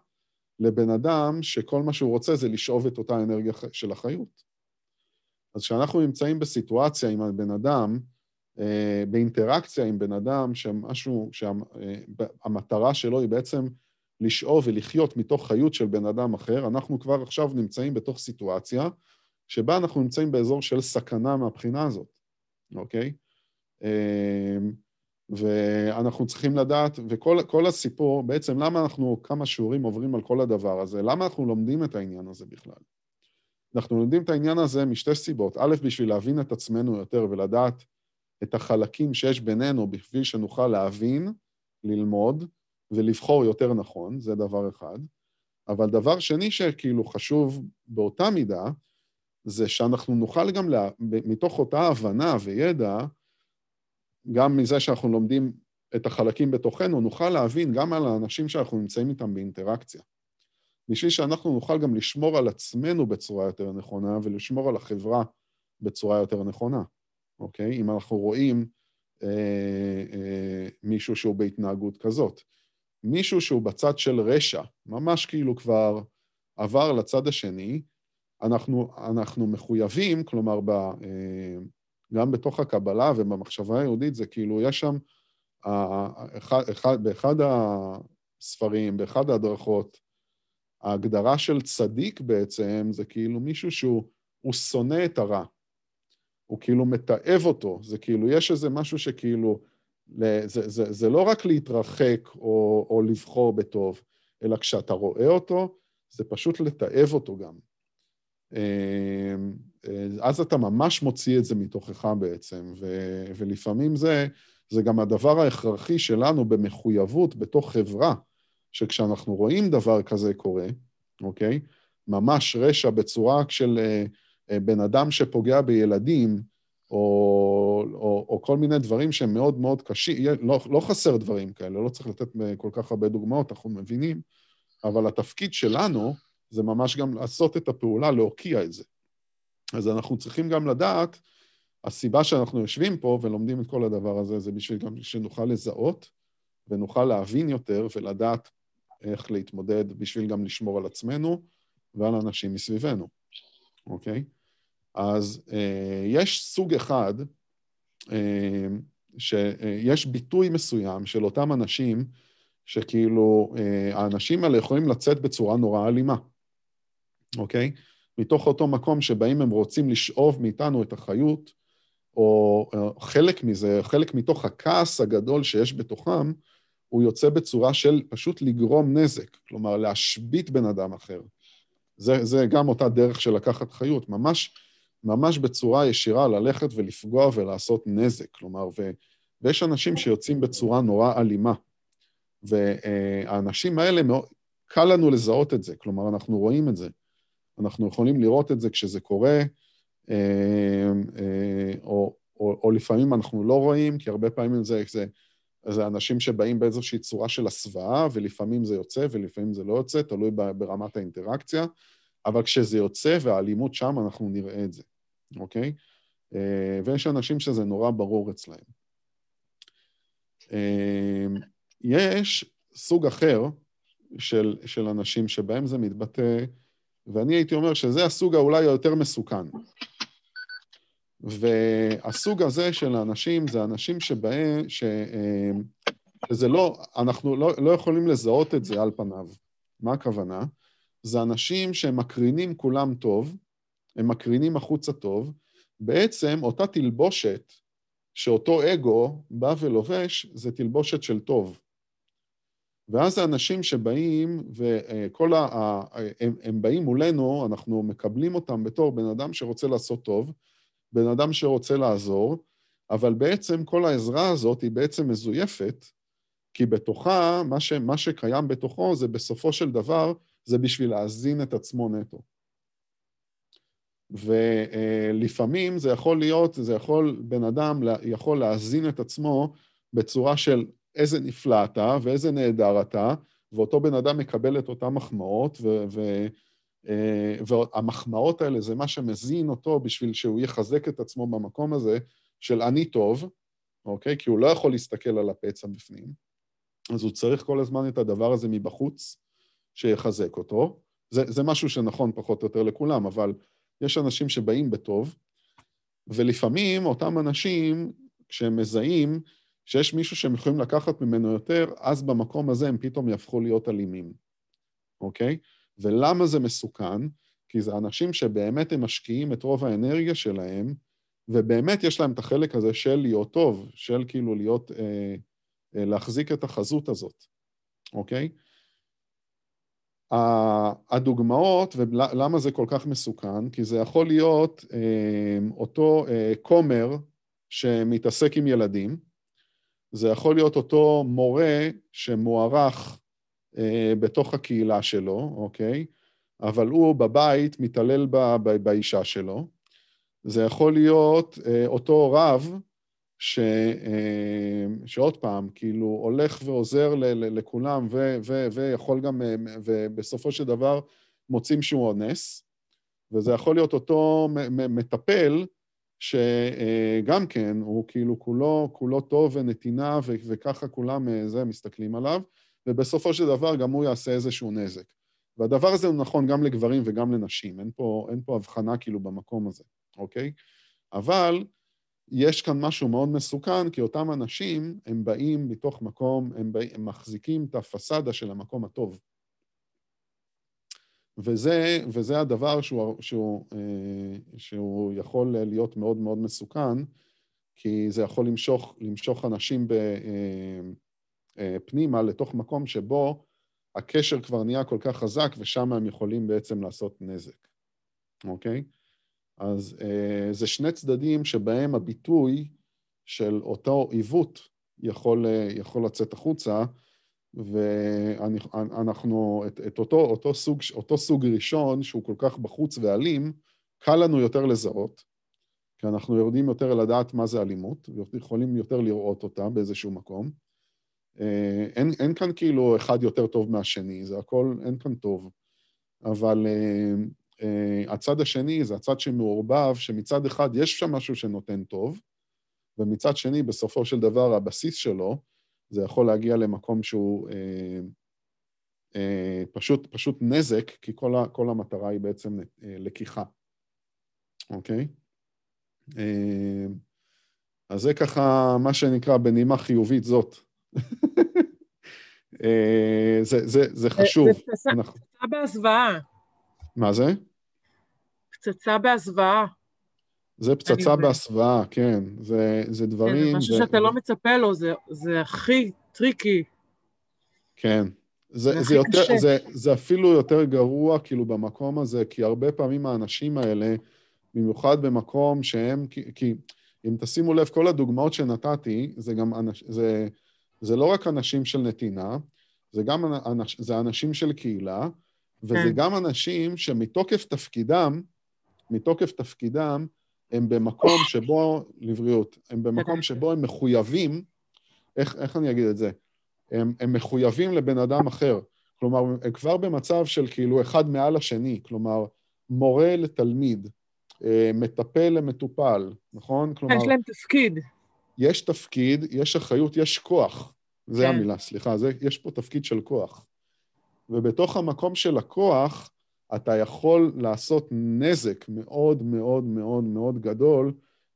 לבן אדם שכל מה שהוא רוצה זה לשאוב את אותה אנרגיה של החיות. אז כשאנחנו נמצאים בסיטואציה עם הבן אדם, אה, באינטראקציה עם בן אדם שמשהו, שהמטרה שלו היא בעצם לשאוב ולחיות מתוך חיות של בן אדם אחר, אנחנו כבר עכשיו נמצאים בתוך סיטואציה שבה אנחנו נמצאים באזור של סכנה מהבחינה הזאת, אוקיי? אמ, ואנחנו צריכים לדעת, וכל הסיפור, בעצם למה אנחנו כמה שיעורים עוברים על כל הדבר הזה? למה אנחנו לומדים את העניין הזה בכלל? אנחנו לומדים את העניין הזה משתי סיבות. א', בשביל להבין את עצמנו יותר ולדעת את החלקים שיש בינינו בשביל שנוכל להבין, ללמוד ולבחור יותר נכון, זה דבר אחד. אבל דבר שני שכאילו חשוב באותה מידה, זה שאנחנו נוכל גם, לה, מתוך אותה הבנה וידע, גם מזה שאנחנו לומדים את החלקים בתוכנו, נוכל להבין גם על האנשים שאנחנו נמצאים איתם באינטראקציה. בשביל שאנחנו נוכל גם לשמור על עצמנו בצורה יותר נכונה ולשמור על החברה בצורה יותר נכונה, אוקיי? אם אנחנו רואים אה, אה, מישהו שהוא בהתנהגות כזאת. מישהו שהוא בצד של רשע, ממש כאילו כבר עבר לצד השני, אנחנו, אנחנו מחויבים, כלומר, ב, אה, גם בתוך הקבלה ובמחשבה היהודית, זה כאילו, יש שם, אחד, אחד, באחד הספרים, באחד ההדרכות, ההגדרה של צדיק בעצם זה כאילו מישהו שהוא שונא את הרע. הוא כאילו מתעב אותו, זה כאילו, יש איזה משהו שכאילו, זה, זה, זה לא רק להתרחק או, או לבחור בטוב, אלא כשאתה רואה אותו, זה פשוט לתעב אותו גם. אז אתה ממש מוציא את זה מתוכך בעצם, ו, ולפעמים זה, זה גם הדבר ההכרחי שלנו במחויבות בתוך חברה, שכשאנחנו רואים דבר כזה קורה, אוקיי? ממש רשע בצורה של אה, אה, בן אדם שפוגע בילדים, או, או, או כל מיני דברים שהם מאוד מאוד קשים, לא, לא חסר דברים כאלה, לא צריך לתת כל כך הרבה דוגמאות, אנחנו מבינים, אבל התפקיד שלנו זה ממש גם לעשות את הפעולה, להוקיע את זה. אז אנחנו צריכים גם לדעת, הסיבה שאנחנו יושבים פה ולומדים את כל הדבר הזה, זה בשביל גם שנוכל לזהות ונוכל להבין יותר ולדעת איך להתמודד בשביל גם לשמור על עצמנו ועל אנשים מסביבנו, אוקיי? אז אה, יש סוג אחד, אה, שיש ביטוי מסוים של אותם אנשים, שכאילו אה, האנשים האלה יכולים לצאת בצורה נורא אלימה, אוקיי? מתוך אותו מקום שבהם הם רוצים לשאוב מאיתנו את החיות, או אה, חלק מזה, חלק מתוך הכעס הגדול שיש בתוכם, הוא יוצא בצורה של פשוט לגרום נזק, כלומר להשבית בן אדם אחר. זה, זה גם אותה דרך של לקחת חיות, ממש, ממש בצורה ישירה ללכת ולפגוע ולעשות נזק, כלומר, ו, ויש אנשים שיוצאים בצורה נורא אלימה. והאנשים האלה, קל לנו לזהות את זה, כלומר, אנחנו רואים את זה. אנחנו יכולים לראות את זה כשזה קורה, אה, אה, או, או, או לפעמים אנחנו לא רואים, כי הרבה פעמים זה, זה, זה אנשים שבאים באיזושהי צורה של הסוואה, ולפעמים זה יוצא ולפעמים זה לא יוצא, תלוי ברמת האינטראקציה, אבל כשזה יוצא והאלימות שם, אנחנו נראה את זה, אוקיי? אה, ויש אנשים שזה נורא ברור אצלהם. יש סוג אחר של, של אנשים שבהם זה מתבטא, ואני הייתי אומר שזה הסוג האולי היותר מסוכן. והסוג הזה של האנשים זה אנשים שבהם, ש, שזה לא, אנחנו לא, לא יכולים לזהות את זה על פניו. מה הכוונה? זה אנשים שהם מקרינים כולם טוב, הם מקרינים החוצה טוב, בעצם אותה תלבושת שאותו אגו בא ולובש, זה תלבושת של טוב. ואז האנשים שבאים, וכל ה... הם, הם באים מולנו, אנחנו מקבלים אותם בתור בן אדם שרוצה לעשות טוב, בן אדם שרוצה לעזור, אבל בעצם כל העזרה הזאת היא בעצם מזויפת, כי בתוכה, מה, ש, מה שקיים בתוכו זה בסופו של דבר, זה בשביל להזין את עצמו נטו. ולפעמים זה יכול להיות, זה יכול, בן אדם יכול להזין את עצמו בצורה של איזה נפלא אתה ואיזה נהדר אתה, ואותו בן אדם מקבל את אותן מחמאות, ו- ו- אה, והמחמאות האלה זה מה שמזין אותו בשביל שהוא יחזק את עצמו במקום הזה של אני טוב, אוקיי? כי הוא לא יכול להסתכל על הפצע בפנים, אז הוא צריך כל הזמן את הדבר הזה מבחוץ, שיחזק אותו. זה, זה משהו שנכון פחות או יותר לכולם, אבל יש אנשים שבאים בטוב, ולפעמים אותם אנשים, כשהם מזהים שיש מישהו שהם יכולים לקחת ממנו יותר, אז במקום הזה הם פתאום יהפכו להיות אלימים, אוקיי? ולמה זה מסוכן? כי זה אנשים שבאמת הם משקיעים את רוב האנרגיה שלהם, ובאמת יש להם את החלק הזה של להיות טוב, של כאילו להיות, אה, אה, להחזיק את החזות הזאת, אוקיי? הדוגמאות, ולמה זה כל כך מסוכן? כי זה יכול להיות אה, אותו אה, כומר שמתעסק עם ילדים, זה יכול להיות אותו מורה שמוערך אה, בתוך הקהילה שלו, אוקיי? אבל הוא בבית מתעלל ב, ב, באישה שלו. זה יכול להיות אה, אותו רב ש, אה, שעוד פעם, כאילו הולך ועוזר ל, ל, לכולם ו, ו, ויכול גם, אה, ובסופו של דבר מוצאים שהוא אונס, וזה יכול להיות אותו מטפל שגם כן, הוא כאילו כולו, כולו טוב ונתינה, ו- וככה כולם אה, זה מסתכלים עליו, ובסופו של דבר גם הוא יעשה איזשהו נזק. והדבר הזה הוא נכון גם לגברים וגם לנשים, אין פה, אין פה הבחנה כאילו במקום הזה, אוקיי? אבל יש כאן משהו מאוד מסוכן, כי אותם אנשים, הם באים מתוך מקום, הם, באים, הם מחזיקים את הפסאדה של המקום הטוב. וזה, וזה הדבר שהוא, שהוא, אה, שהוא יכול להיות מאוד מאוד מסוכן, כי זה יכול למשוך, למשוך אנשים אה, אה, לתוך מקום שבו הקשר כבר נהיה כל כך חזק, ושם הם יכולים בעצם לעשות נזק, אוקיי? אז זה שני צדדים שבהם הביטוי של אותו עיוות יכול, יכול לצאת החוצה, ואנחנו, את, את אותו, אותו, סוג, אותו סוג ראשון, שהוא כל כך בחוץ ואלים, קל לנו יותר לזהות, כי אנחנו יורדים יותר לדעת מה זה אלימות, ויכולים יותר לראות אותה באיזשהו מקום. אה, אין, אין כאן כאילו אחד יותר טוב מהשני, זה הכל, אין כאן טוב. אבל uh, uh, הצד השני זה הצד שמעורבב, שמצד אחד יש שם משהו שנותן טוב, ומצד שני, בסופו של דבר, הבסיס שלו, זה יכול להגיע למקום שהוא אה, אה, פשוט, פשוט נזק, כי כל, ה, כל המטרה היא בעצם אה, לקיחה, אוקיי? אה, אז זה ככה מה שנקרא בנימה חיובית זאת. אה, זה, זה, זה חשוב. זה פצצה, אנחנו... בהסוואה. מה זה? פצצה בהסוואה. זה פצצה בהסוואה, כן. זה, זה דברים... כן, זה משהו ו... שאתה לא מצפה לו, זה, זה הכי tricky. כן. זה, זה, זה, יותר, זה, זה אפילו יותר גרוע, כאילו, במקום הזה, כי הרבה פעמים האנשים האלה, במיוחד במקום שהם, כי, כי אם תשימו לב, כל הדוגמאות שנתתי, זה גם, אנש, זה, זה לא רק אנשים של נתינה, זה גם אנש, זה אנשים של קהילה, וזה כן. גם אנשים שמתוקף תפקידם, מתוקף תפקידם, הם במקום שבו, לבריאות, הם במקום שבו הם מחויבים, איך, איך אני אגיד את זה? הם, הם מחויבים לבן אדם אחר. כלומר, הם כבר במצב של כאילו אחד מעל השני, כלומר, מורה לתלמיד, אה, מטפל למטופל, נכון? כלומר... יש להם תפקיד. יש תפקיד, יש אחריות, יש כוח. זה כן. המילה, סליחה, זה, יש פה תפקיד של כוח. ובתוך המקום של הכוח, אתה יכול לעשות נזק מאוד מאוד מאוד מאוד גדול,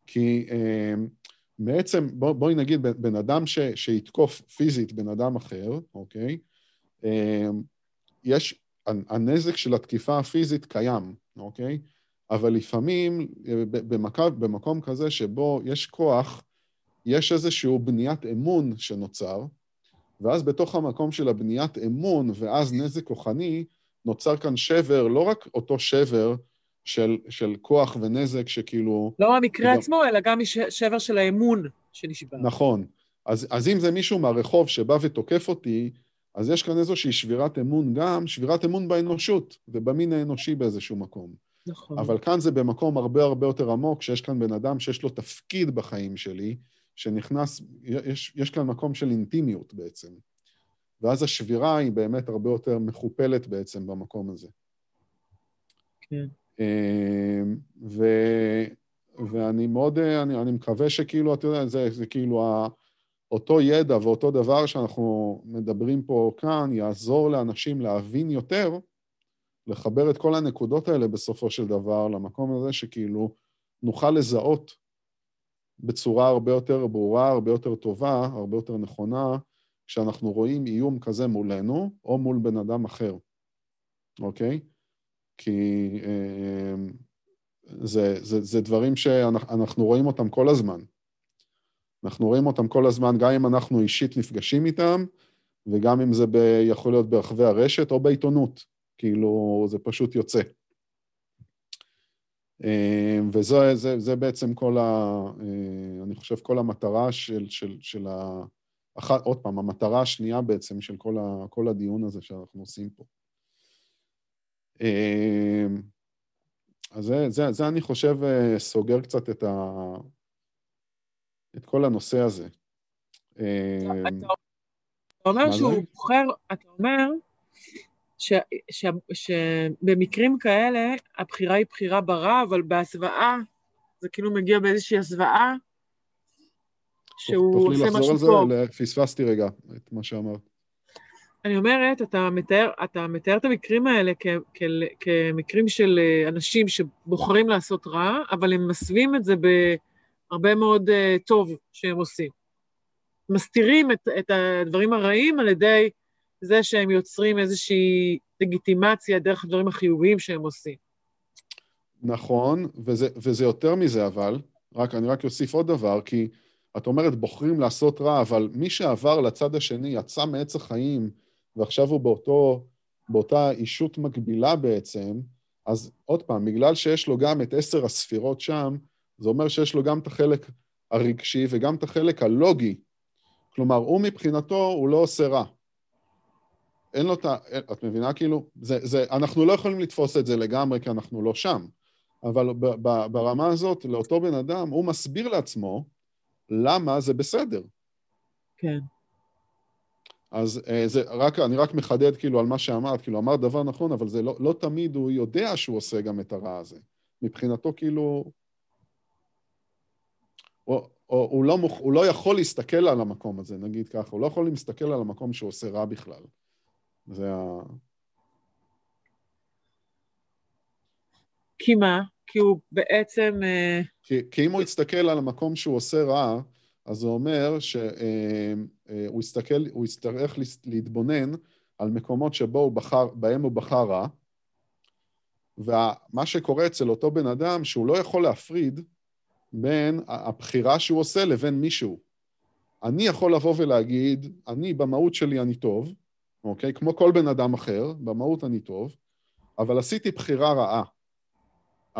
כי אה, בעצם, בוא, בואי נגיד, בן אדם ש, שיתקוף פיזית בן אדם אחר, אוקיי? אה, יש, הנזק של התקיפה הפיזית קיים, אוקיי? אבל לפעמים אה, במקום, במקום כזה שבו יש כוח, יש איזושהי בניית אמון שנוצר, ואז בתוך המקום של הבניית אמון ואז נזק כוחני, נוצר כאן שבר, לא רק אותו שבר של, של כוח ונזק שכאילו... לא המקרה עצמו, אלא גם שבר של האמון שנשבר. נכון. אז, אז אם זה מישהו מהרחוב שבא ותוקף אותי, אז יש כאן איזושהי שבירת אמון גם, שבירת אמון באנושות ובמין האנושי באיזשהו מקום. נכון. אבל כאן זה במקום הרבה הרבה יותר עמוק, שיש כאן בן אדם שיש לו תפקיד בחיים שלי, שנכנס, יש, יש כאן מקום של אינטימיות בעצם. ואז השבירה היא באמת הרבה יותר מכופלת בעצם במקום הזה. כן. אמ, ו, ואני מאוד, אני, אני מקווה שכאילו, אתה יודע, זה, זה כאילו ה, אותו ידע ואותו דבר שאנחנו מדברים פה כאן, יעזור לאנשים להבין יותר, לחבר את כל הנקודות האלה בסופו של דבר למקום הזה שכאילו נוכל לזהות בצורה הרבה יותר ברורה, הרבה יותר טובה, הרבה יותר נכונה, כשאנחנו רואים איום כזה מולנו, או מול בן אדם אחר, אוקיי? כי אה, זה, זה, זה דברים שאנחנו רואים אותם כל הזמן. אנחנו רואים אותם כל הזמן, גם אם אנחנו אישית נפגשים איתם, וגם אם זה ב, יכול להיות ברחבי הרשת או בעיתונות. כאילו, זה פשוט יוצא. אה, וזה זה, זה בעצם כל ה... אה, אני חושב כל המטרה של, של, של ה... אחת, עוד פעם, המטרה השנייה בעצם של כל, ה, כל הדיון הזה שאנחנו עושים פה. אמ, אז זה, זה, זה אני חושב אה, סוגר קצת את, ה, את כל הנושא הזה. אמ, אתה אומר שהוא בוחר, אתה אומר ש, ש, שבמקרים כאלה הבחירה היא בחירה ברע, אבל בהסוואה זה כאילו מגיע באיזושהי הסוואה שהוא עושה משהו טוב. תוכלי לחזור על זה? פספסתי רגע את מה שאמרת. אני אומרת, אתה מתאר, אתה מתאר את המקרים האלה כ, כ, כמקרים של אה, אנשים שבוחרים לעשות רע, אבל הם מסווים את זה הרבה מאוד uh, טוב שהם עושים. מסתירים את, את הדברים הרעים על ידי זה שהם יוצרים איזושהי לגיטימציה דרך הדברים החיוביים שהם עושים. נכון, וזה, וזה יותר מזה אבל, רק, אני רק אוסיף עוד דבר, כי את אומרת בוחרים לעשות רע, אבל מי שעבר לצד השני יצא מעץ החיים, ועכשיו הוא באותו, באותה אישות מקבילה בעצם, אז עוד פעם, בגלל שיש לו גם את עשר הספירות שם, זה אומר שיש לו גם את החלק הרגשי וגם את החלק הלוגי. כלומר, הוא מבחינתו, הוא לא עושה רע. אין לו את ה... את מבינה? כאילו, זה, זה, אנחנו לא יכולים לתפוס את זה לגמרי כי אנחנו לא שם. אבל ב, ב, ברמה הזאת, לאותו בן אדם, הוא מסביר לעצמו למה זה בסדר. כן. אז אה, זה רק, אני רק מחדד כאילו על מה שאמרת, כאילו אמרת דבר נכון, אבל זה לא, לא תמיד הוא יודע שהוא עושה גם את הרע הזה. מבחינתו כאילו... או, או, הוא, לא מוכ, הוא לא יכול להסתכל על המקום הזה, נגיד ככה, הוא לא יכול להסתכל על המקום שהוא עושה רע בכלל. זה ה... כי מה? כי הוא בעצם... אה, כי, כי אם הוא יסתכל על המקום שהוא עושה רע, אז זה אומר שהוא אה, אה, יסתכל, הוא יצטרך להתבונן על מקומות שבו הוא בחר, בהם הוא בחר רע, ומה שקורה אצל אותו בן אדם, שהוא לא יכול להפריד בין הבחירה שהוא עושה לבין מישהו. אני יכול לבוא ולהגיד, אני במהות שלי אני טוב, אוקיי? כמו כל בן אדם אחר, במהות אני טוב, אבל עשיתי בחירה רעה.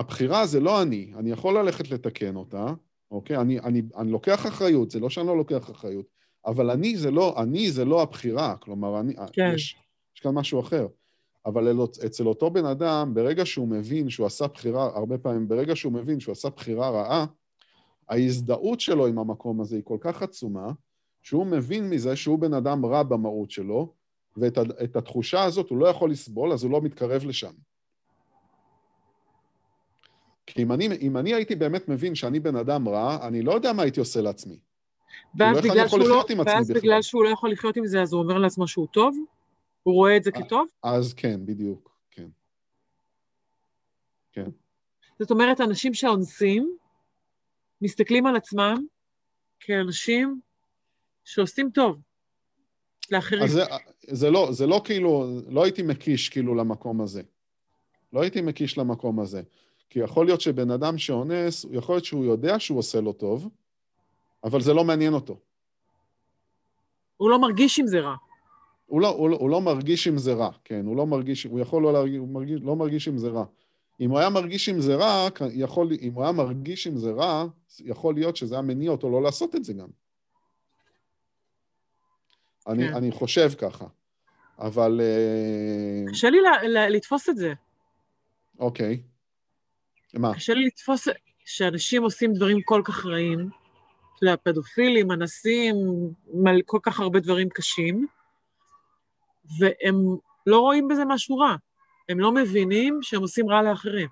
הבחירה זה לא אני, אני יכול ללכת לתקן אותה, אוקיי? אני, אני, אני לוקח אחריות, זה לא שאני לא לוקח אחריות, אבל אני זה לא, אני זה לא הבחירה, כלומר, אני, כן. יש, יש כאן משהו אחר. אבל אצל אותו בן אדם, ברגע שהוא מבין שהוא עשה בחירה, הרבה פעמים, ברגע שהוא מבין שהוא עשה בחירה רעה, ההזדהות שלו עם המקום הזה היא כל כך עצומה, שהוא מבין מזה שהוא בן אדם רע במהות שלו, ואת התחושה הזאת הוא לא יכול לסבול, אז הוא לא מתקרב לשם. כי אם אני, אם אני הייתי באמת מבין שאני בן אדם רע, אני לא יודע מה הייתי עושה לעצמי. ואז, לא בגלל, שהוא לא, ואז בגלל שהוא לא יכול לחיות עם זה, אז הוא אומר לעצמו שהוא טוב? הוא רואה את זה כטוב? אז כן, בדיוק, כן. כן. זאת אומרת, אנשים שאונסים, מסתכלים על עצמם כאנשים שעושים טוב לאחרים. אז זה, זה, לא, זה לא כאילו, לא הייתי מקיש כאילו למקום הזה. לא הייתי מקיש למקום הזה. כי יכול להיות שבן אדם שאונס, יכול להיות שהוא יודע שהוא עושה לו טוב, אבל זה לא מעניין אותו. הוא לא מרגיש עם זה רע. הוא לא, הוא, לא, הוא לא מרגיש עם זה רע, כן, הוא לא מרגיש, הוא יכול לא להרגיש, הוא מרגיש, לא מרגיש עם זה רע. אם הוא היה מרגיש עם זה רע, יכול, אם הוא היה מרגיש עם זה רע, יכול להיות שזה היה מניע אותו לא לעשות את זה גם. אני, כן. אני חושב ככה, אבל... אה, קשה לי לתפוס את זה. אוקיי. מה? קשה לי לתפוס שאנשים עושים דברים כל כך רעים, לפדופילים, אנסים, כל כך הרבה דברים קשים, והם לא רואים בזה משהו רע. הם לא מבינים שהם עושים רע לאחרים.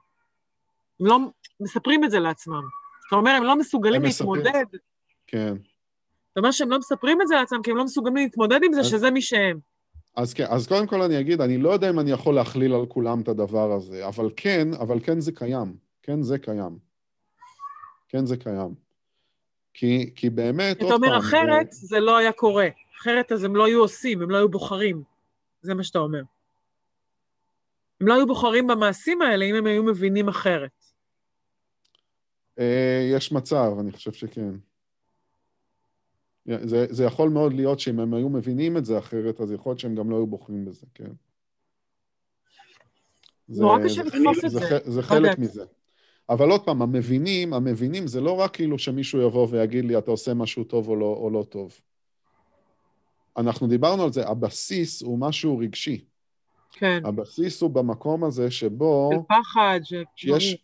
הם לא מספרים את זה לעצמם. זאת אומרת, הם לא מסוגלים הם להתמודד. כן. זאת אומרת שהם לא מספרים את זה לעצמם, כי הם לא מסוגלים להתמודד עם זה, אז, שזה מי שהם. אז כן, אז קודם כל אני אגיד, אני לא יודע אם אני יכול להכליל על כולם את הדבר הזה, אבל כן, אבל כן זה קיים. כן זה קיים. כן זה קיים. כי, כי באמת, עוד פעם... אתה אומר, אחרת זה... זה לא היה קורה. אחרת אז הם לא היו עושים, הם לא היו בוחרים. זה מה שאתה אומר. הם לא היו בוחרים במעשים האלה אם הם היו מבינים אחרת. אה, יש מצב, אני חושב שכן. זה, זה יכול מאוד להיות שאם הם היו מבינים את זה אחרת, אז יכול להיות שהם גם לא היו בוחרים בזה, כן. נורא קשה לתפוס את זה. זה, זה חלק מזה. אבל עוד פעם, המבינים, המבינים זה לא רק כאילו שמישהו יבוא ויגיד לי, אתה עושה משהו טוב או לא, או לא טוב. אנחנו דיברנו על זה, הבסיס הוא משהו רגשי. כן. הבסיס הוא במקום הזה שבו... של פחד, ש... שיש,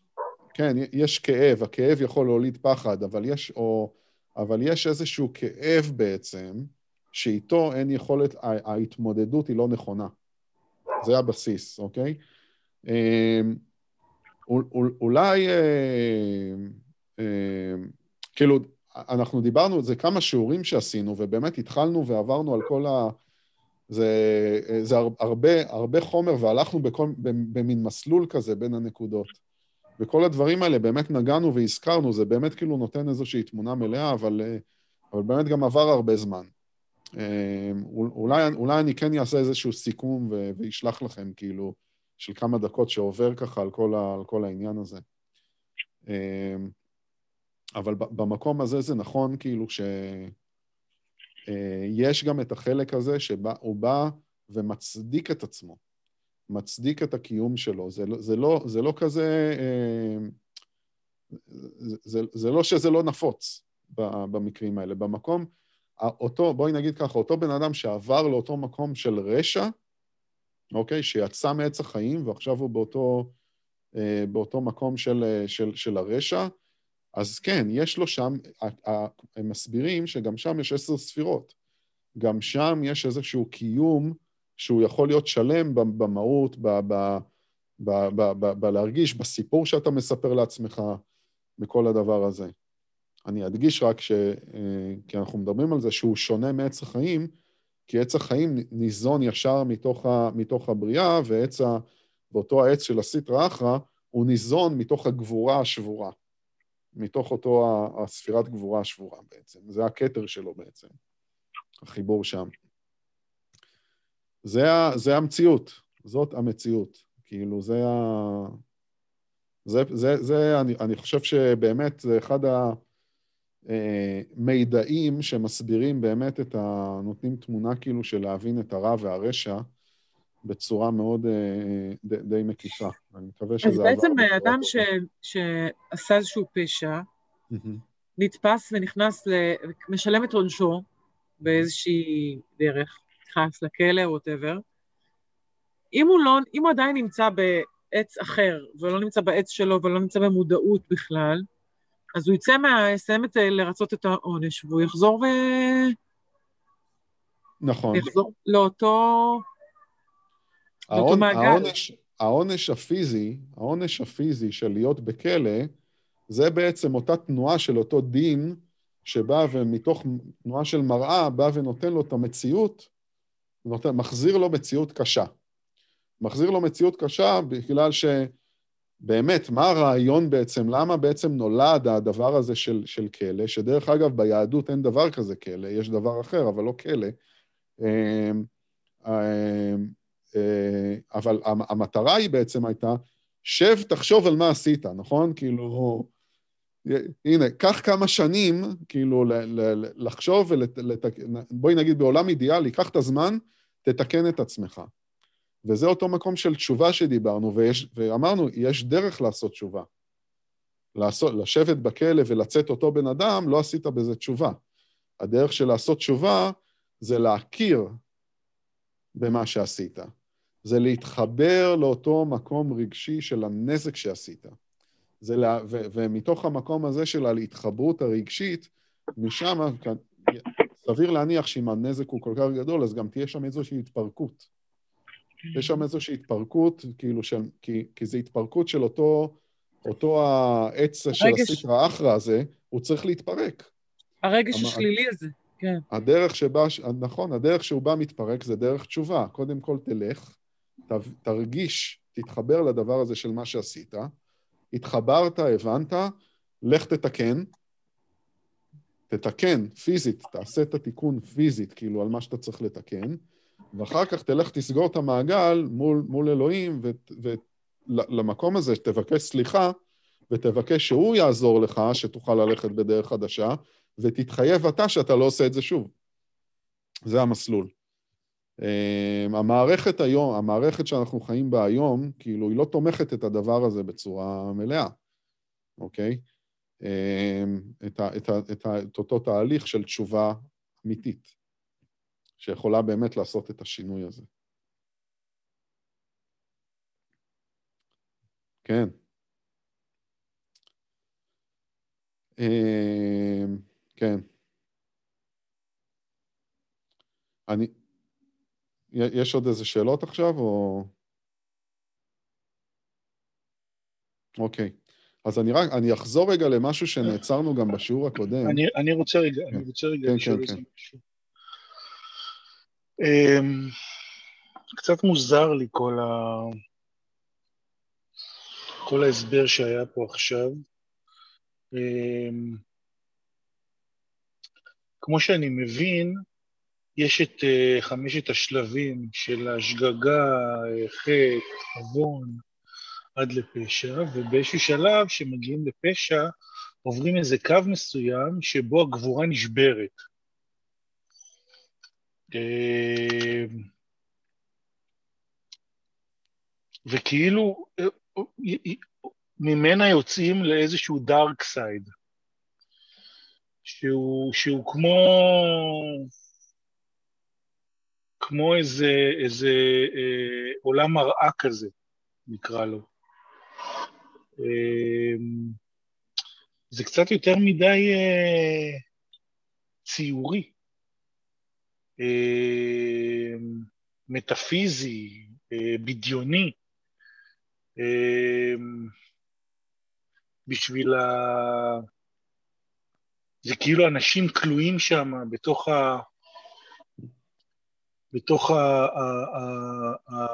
כן, יש כאב, הכאב יכול להוליד פחד, אבל יש, או, אבל יש איזשהו כאב בעצם, שאיתו אין יכולת, ההתמודדות היא לא נכונה. זה הבסיס, אוקיי? אולי, אה, אה, כאילו, אנחנו דיברנו על זה כמה שיעורים שעשינו, ובאמת התחלנו ועברנו על כל ה... זה, זה הרבה, הרבה חומר, והלכנו בכל, במין מסלול כזה בין הנקודות. וכל הדברים האלה באמת נגענו והזכרנו, זה באמת כאילו נותן איזושהי תמונה מלאה, אבל, אה, אבל באמת גם עבר הרבה זמן. אה, אולי, אולי אני כן אעשה איזשהו סיכום ואשלח לכם, כאילו, של כמה דקות שעובר ככה על כל, ה- על כל העניין הזה. אה, אבל במקום הזה זה נכון, כאילו, שיש גם את החלק הזה שהוא בא ומצדיק את עצמו. מצדיק את הקיום שלו. זה, לא, זה, לא, זה לא כזה... אה, זה, זה, זה לא שזה לא נפוץ במקרים האלה. במקום, אותו, בואי נגיד ככה, אותו בן אדם שעבר לאותו מקום של רשע, אוקיי? שיצא מעץ החיים ועכשיו הוא באותו, אה, באותו מקום של, של, של הרשע, אז כן, יש לו שם, הם מסבירים שגם שם יש עשר ספירות. גם שם יש איזשהו קיום שהוא יכול להיות שלם במהות, בלהרגיש, בסיפור שאתה מספר לעצמך, בכל הדבר הזה. אני אדגיש רק ש... אה, כי אנחנו מדברים על זה שהוא שונה מעץ החיים, כי עץ החיים ניזון ישר מתוך, ה, מתוך הבריאה, ועץ ה... ואותו העץ של הסיטרא אחרא, הוא ניזון מתוך הגבורה השבורה. מתוך אותו הספירת גבורה השבורה בעצם. זה הכתר שלו בעצם, החיבור שם. זה, זה המציאות, זאת המציאות. כאילו, זה ה... זה, זה, זה אני, אני חושב שבאמת זה אחד המידעים שמסבירים באמת את ה... נותנים תמונה כאילו של להבין את הרע והרשע בצורה מאוד די, די מקיפה. אני מקווה שזה... אז בעצם אדם ש, שעשה איזשהו פשע. נתפס ונכנס, ל... משלם את עונשו באיזושהי דרך, נכנס לכלא, ווטאבר, אם הוא לא, אם הוא עדיין נמצא בעץ אחר, ולא נמצא בעץ שלו, ולא נמצא במודעות בכלל, אז הוא יצא מה... יסיים את, לרצות את העונש, והוא יחזור ו... נכון. יחזור לאותו... העונ... העונש, העונש הפיזי, העונש הפיזי של להיות בכלא, זה בעצם אותה תנועה של אותו דין שבא ומתוך תנועה של מראה בא ונותן לו את המציאות נותן, מחזיר לו מציאות קשה. מחזיר לו מציאות קשה בגלל שבאמת, מה הרעיון בעצם, למה בעצם נולד הדבר הזה של, של כלא, שדרך אגב, ביהדות אין דבר כזה כלא, יש דבר אחר, אבל לא כלא. אמ, אמ, אה, אבל המטרה היא בעצם הייתה, שב, תחשוב על מה עשית, נכון? כאילו, הנה, קח כמה שנים, כאילו, לחשוב ולתקן, בואי נגיד בעולם אידיאלי, קח את הזמן, תתקן את עצמך. וזה אותו מקום של תשובה שדיברנו, ויש, ואמרנו, יש דרך לעשות תשובה. לעשות, לשבת בכלא ולצאת אותו בן אדם, לא עשית בזה תשובה. הדרך של לעשות תשובה זה להכיר במה שעשית. זה להתחבר לאותו מקום רגשי של הנזק שעשית. זה לה, ו, ומתוך המקום הזה של ההתחברות הרגשית, משם, סביר להניח שאם הנזק הוא כל כך גדול, אז גם תהיה שם איזושהי התפרקות. יש שם איזושהי התפרקות, כאילו, של, כי, כי זו התפרקות של אותו, אותו העץ של הסטרא אחרא הזה, הוא צריך להתפרק. הרגש המ... השלילי הזה, כן. הדרך שבה, נכון, הדרך שהוא בא מתפרק זה דרך תשובה. קודם כל תלך, ת, תרגיש, תתחבר לדבר הזה של מה שעשית, התחברת, הבנת, לך תתקן, תתקן פיזית, תעשה את התיקון פיזית, כאילו, על מה שאתה צריך לתקן, ואחר כך תלך תסגור את המעגל מול, מול אלוהים, ולמקום הזה תבקש סליחה, ותבקש שהוא יעזור לך, שתוכל ללכת בדרך חדשה, ותתחייב אתה שאתה לא עושה את זה שוב. זה המסלול. אמ, המערכת היום, המערכת שאנחנו חיים בה היום, כאילו, היא לא תומכת את הדבר הזה בצורה מלאה, אוקיי? אמ, את, ה, את, ה, את, ה, את אותו תהליך של תשובה אמיתית, שיכולה באמת לעשות את השינוי הזה. כן. אמ, כן. אני... יש עוד איזה שאלות עכשיו, או... אוקיי. אז אני רק, אני אחזור רגע למשהו שנעצרנו גם בשיעור הקודם. אני, אני רוצה רגע, כן. אני רוצה רגע כן, לשאול כן, איזה כן. משהו. Um, קצת מוזר לי כל ה... כל ההסבר שהיה פה עכשיו. כמו שאני מבין, יש את uh, חמשת השלבים של השגגה, חטא, עוון, עד לפשע, ובאיזשהו שלב שמגיעים לפשע, עוברים איזה קו מסוים שבו הגבורה נשברת. אה, וכאילו אה, ממנה יוצאים לאיזשהו דארק סייד, שהוא, שהוא כמו, כמו איזה, איזה אה, עולם מראה כזה, נקרא לו. אה, זה קצת יותר מדי אה, ציורי, אה, מטאפיזי, אה, בדיוני. אה, בשביל ה... זה כאילו אנשים כלואים שם בתוך ה... בתוך ה... ה... ה... ה...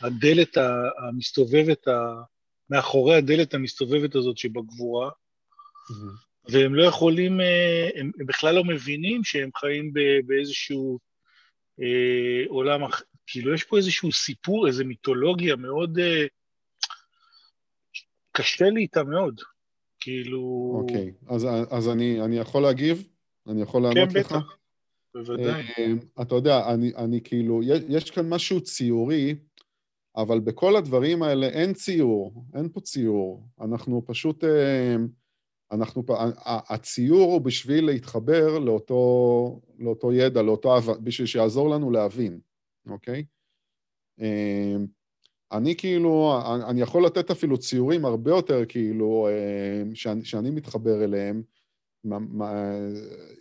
הדלת המסתובבת, ה... מאחורי הדלת המסתובבת הזאת שבגבורה, mm-hmm. והם לא יכולים, אה, הם, הם בכלל לא מבינים שהם חיים באיזשהו אה, עולם, כאילו יש פה איזשהו סיפור, איזו מיתולוגיה מאוד, אה, קשה לי איתה מאוד, כאילו... אוקיי, אז, אז אני, אני יכול להגיב? אני יכול לענות כן, לך? כן, בטח, בוודאי. Uh, אתה יודע, אני, אני כאילו, יש, כאן משהו ציורי, אבל בכל הדברים האלה אין ציור, אין פה ציור. אנחנו פשוט, אנחנו, הציור הוא בשביל להתחבר לאותו, לאותו ידע, לאותו, בשביל שיעזור לנו להבין, אוקיי? Uh, אני כאילו, אני יכול לתת אפילו ציורים הרבה יותר כאילו, אה, שאני, שאני מתחבר אליהם. מה, מה,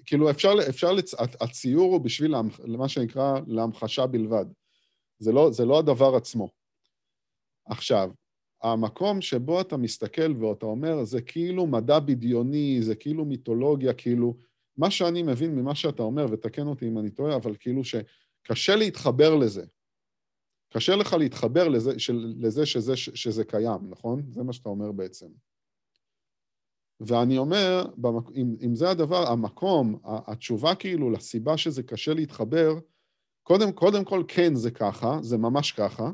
כאילו אפשר, אפשר לצ... הציור הוא בשביל מה שנקרא להמחשה בלבד. זה לא, זה לא הדבר עצמו. עכשיו, המקום שבו אתה מסתכל ואתה אומר, זה כאילו מדע בדיוני, זה כאילו מיתולוגיה, כאילו, מה שאני מבין ממה שאתה אומר, ותקן אותי אם אני טועה, אבל כאילו שקשה להתחבר לזה. קשה לך להתחבר לזה, של, לזה שזה, שזה קיים, נכון? זה מה שאתה אומר בעצם. ואני אומר, במק... אם, אם זה הדבר, המקום, התשובה כאילו לסיבה שזה קשה להתחבר, קודם, קודם כל כן זה ככה, זה ממש ככה,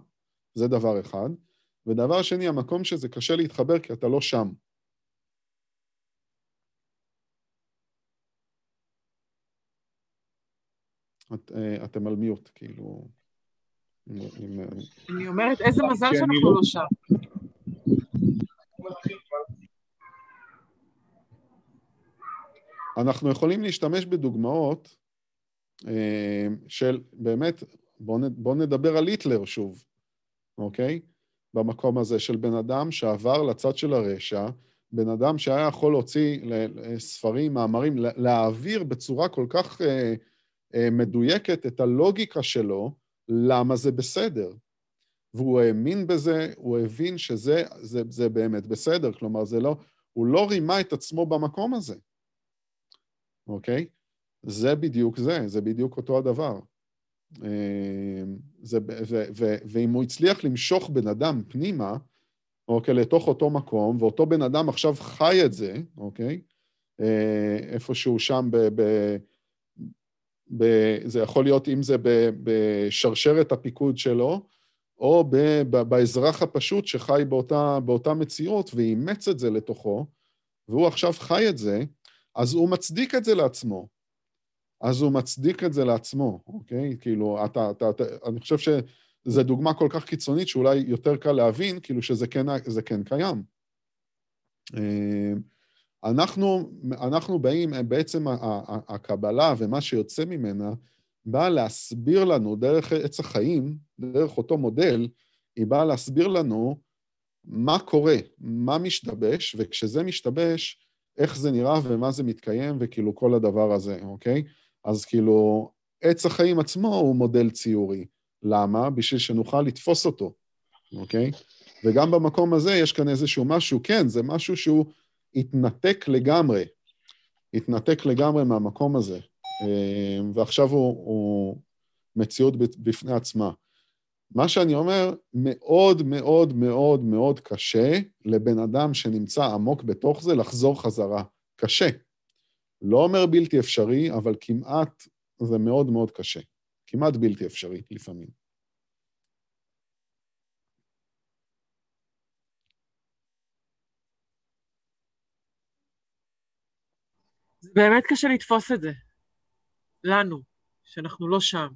זה דבר אחד. ודבר שני, המקום שזה קשה להתחבר כי אתה לא שם. את, אה, אתם על מיוט, כאילו... אני אומרת, איזה מזל שאנחנו לא שם. אנחנו יכולים להשתמש בדוגמאות אה, של באמת, בואו נדבר על היטלר שוב, אוקיי? במקום הזה של בן אדם שעבר לצד של הרשע, בן אדם שהיה יכול להוציא ספרים, מאמרים, להעביר בצורה כל כך אה, אה, מדויקת את הלוגיקה שלו, למה זה בסדר. והוא האמין בזה, הוא הבין שזה זה, זה באמת בסדר, כלומר, זה לא, הוא לא רימה את עצמו במקום הזה, אוקיי? זה בדיוק זה, זה בדיוק אותו הדבר. אה, זה, ו, ו, ואם הוא הצליח למשוך בן אדם פנימה, אוקיי, לתוך אותו מקום, ואותו בן אדם עכשיו חי את זה, אוקיי? אה, איפשהו שם ב, ב, ב, זה יכול להיות אם זה בשרשרת הפיקוד שלו, או ב, ב, באזרח הפשוט שחי באותה, באותה מציאות ואימץ את זה לתוכו, והוא עכשיו חי את זה, אז הוא מצדיק את זה לעצמו. אז הוא מצדיק את זה לעצמו, אוקיי? כאילו, אתה, אתה, אתה, אני חושב שזו דוגמה כל כך קיצונית שאולי יותר קל להבין, כאילו שזה כן, כן קיים. אה, אנחנו, אנחנו באים, בעצם הקבלה ומה שיוצא ממנה, באה להסביר לנו דרך עץ החיים, דרך אותו מודל, היא באה להסביר לנו מה קורה, מה משתבש, וכשזה משתבש, איך זה נראה ומה זה מתקיים, וכאילו כל הדבר הזה, אוקיי? אז כאילו, עץ החיים עצמו הוא מודל ציורי. למה? בשביל שנוכל לתפוס אותו, אוקיי? וגם במקום הזה יש כאן איזשהו משהו, כן, זה משהו שהוא התנתק לגמרי, התנתק לגמרי מהמקום הזה, אה, ועכשיו הוא, הוא מציאות בפני עצמה. מה שאני אומר, מאוד מאוד מאוד מאוד קשה לבן אדם שנמצא עמוק בתוך זה לחזור חזרה. קשה. לא אומר בלתי אפשרי, אבל כמעט זה מאוד מאוד קשה. כמעט בלתי אפשרי לפעמים. זה באמת קשה לתפוס את זה. לנו, שאנחנו לא שם.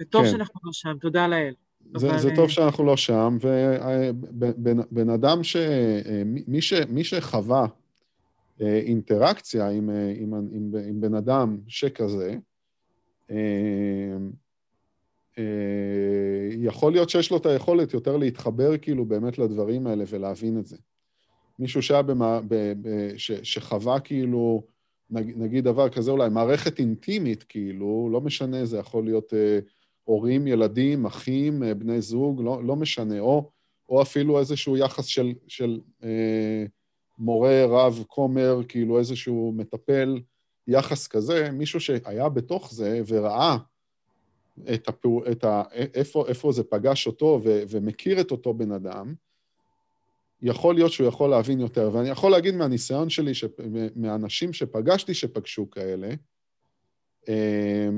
וטוב כן. שאנחנו לא שם, תודה לאל. זה, אבל... זה טוב שאנחנו לא שם, ובן אדם ש... מי, ש... מי שחווה אה, אינטראקציה עם, אה, עם, עם, עם בן אדם שכזה, אה, יכול להיות שיש לו את היכולת יותר להתחבר כאילו באמת לדברים האלה ולהבין את זה. מישהו שהיה במה, ב, ב, ש, שחווה כאילו, נגיד דבר כזה אולי, מערכת אינטימית כאילו, לא משנה, זה יכול להיות אה, הורים, ילדים, אחים, אה, בני זוג, לא, לא משנה, או, או אפילו איזשהו יחס של, של אה, מורה, רב, כומר, כאילו איזשהו מטפל, יחס כזה, מישהו שהיה בתוך זה וראה את, הפעו, את ה, איפה, איפה זה פגש אותו ו, ומכיר את אותו בן אדם, יכול להיות שהוא יכול להבין יותר. ואני יכול להגיד מהניסיון שלי, ש... מהאנשים שפגשתי שפגשו כאלה, אה,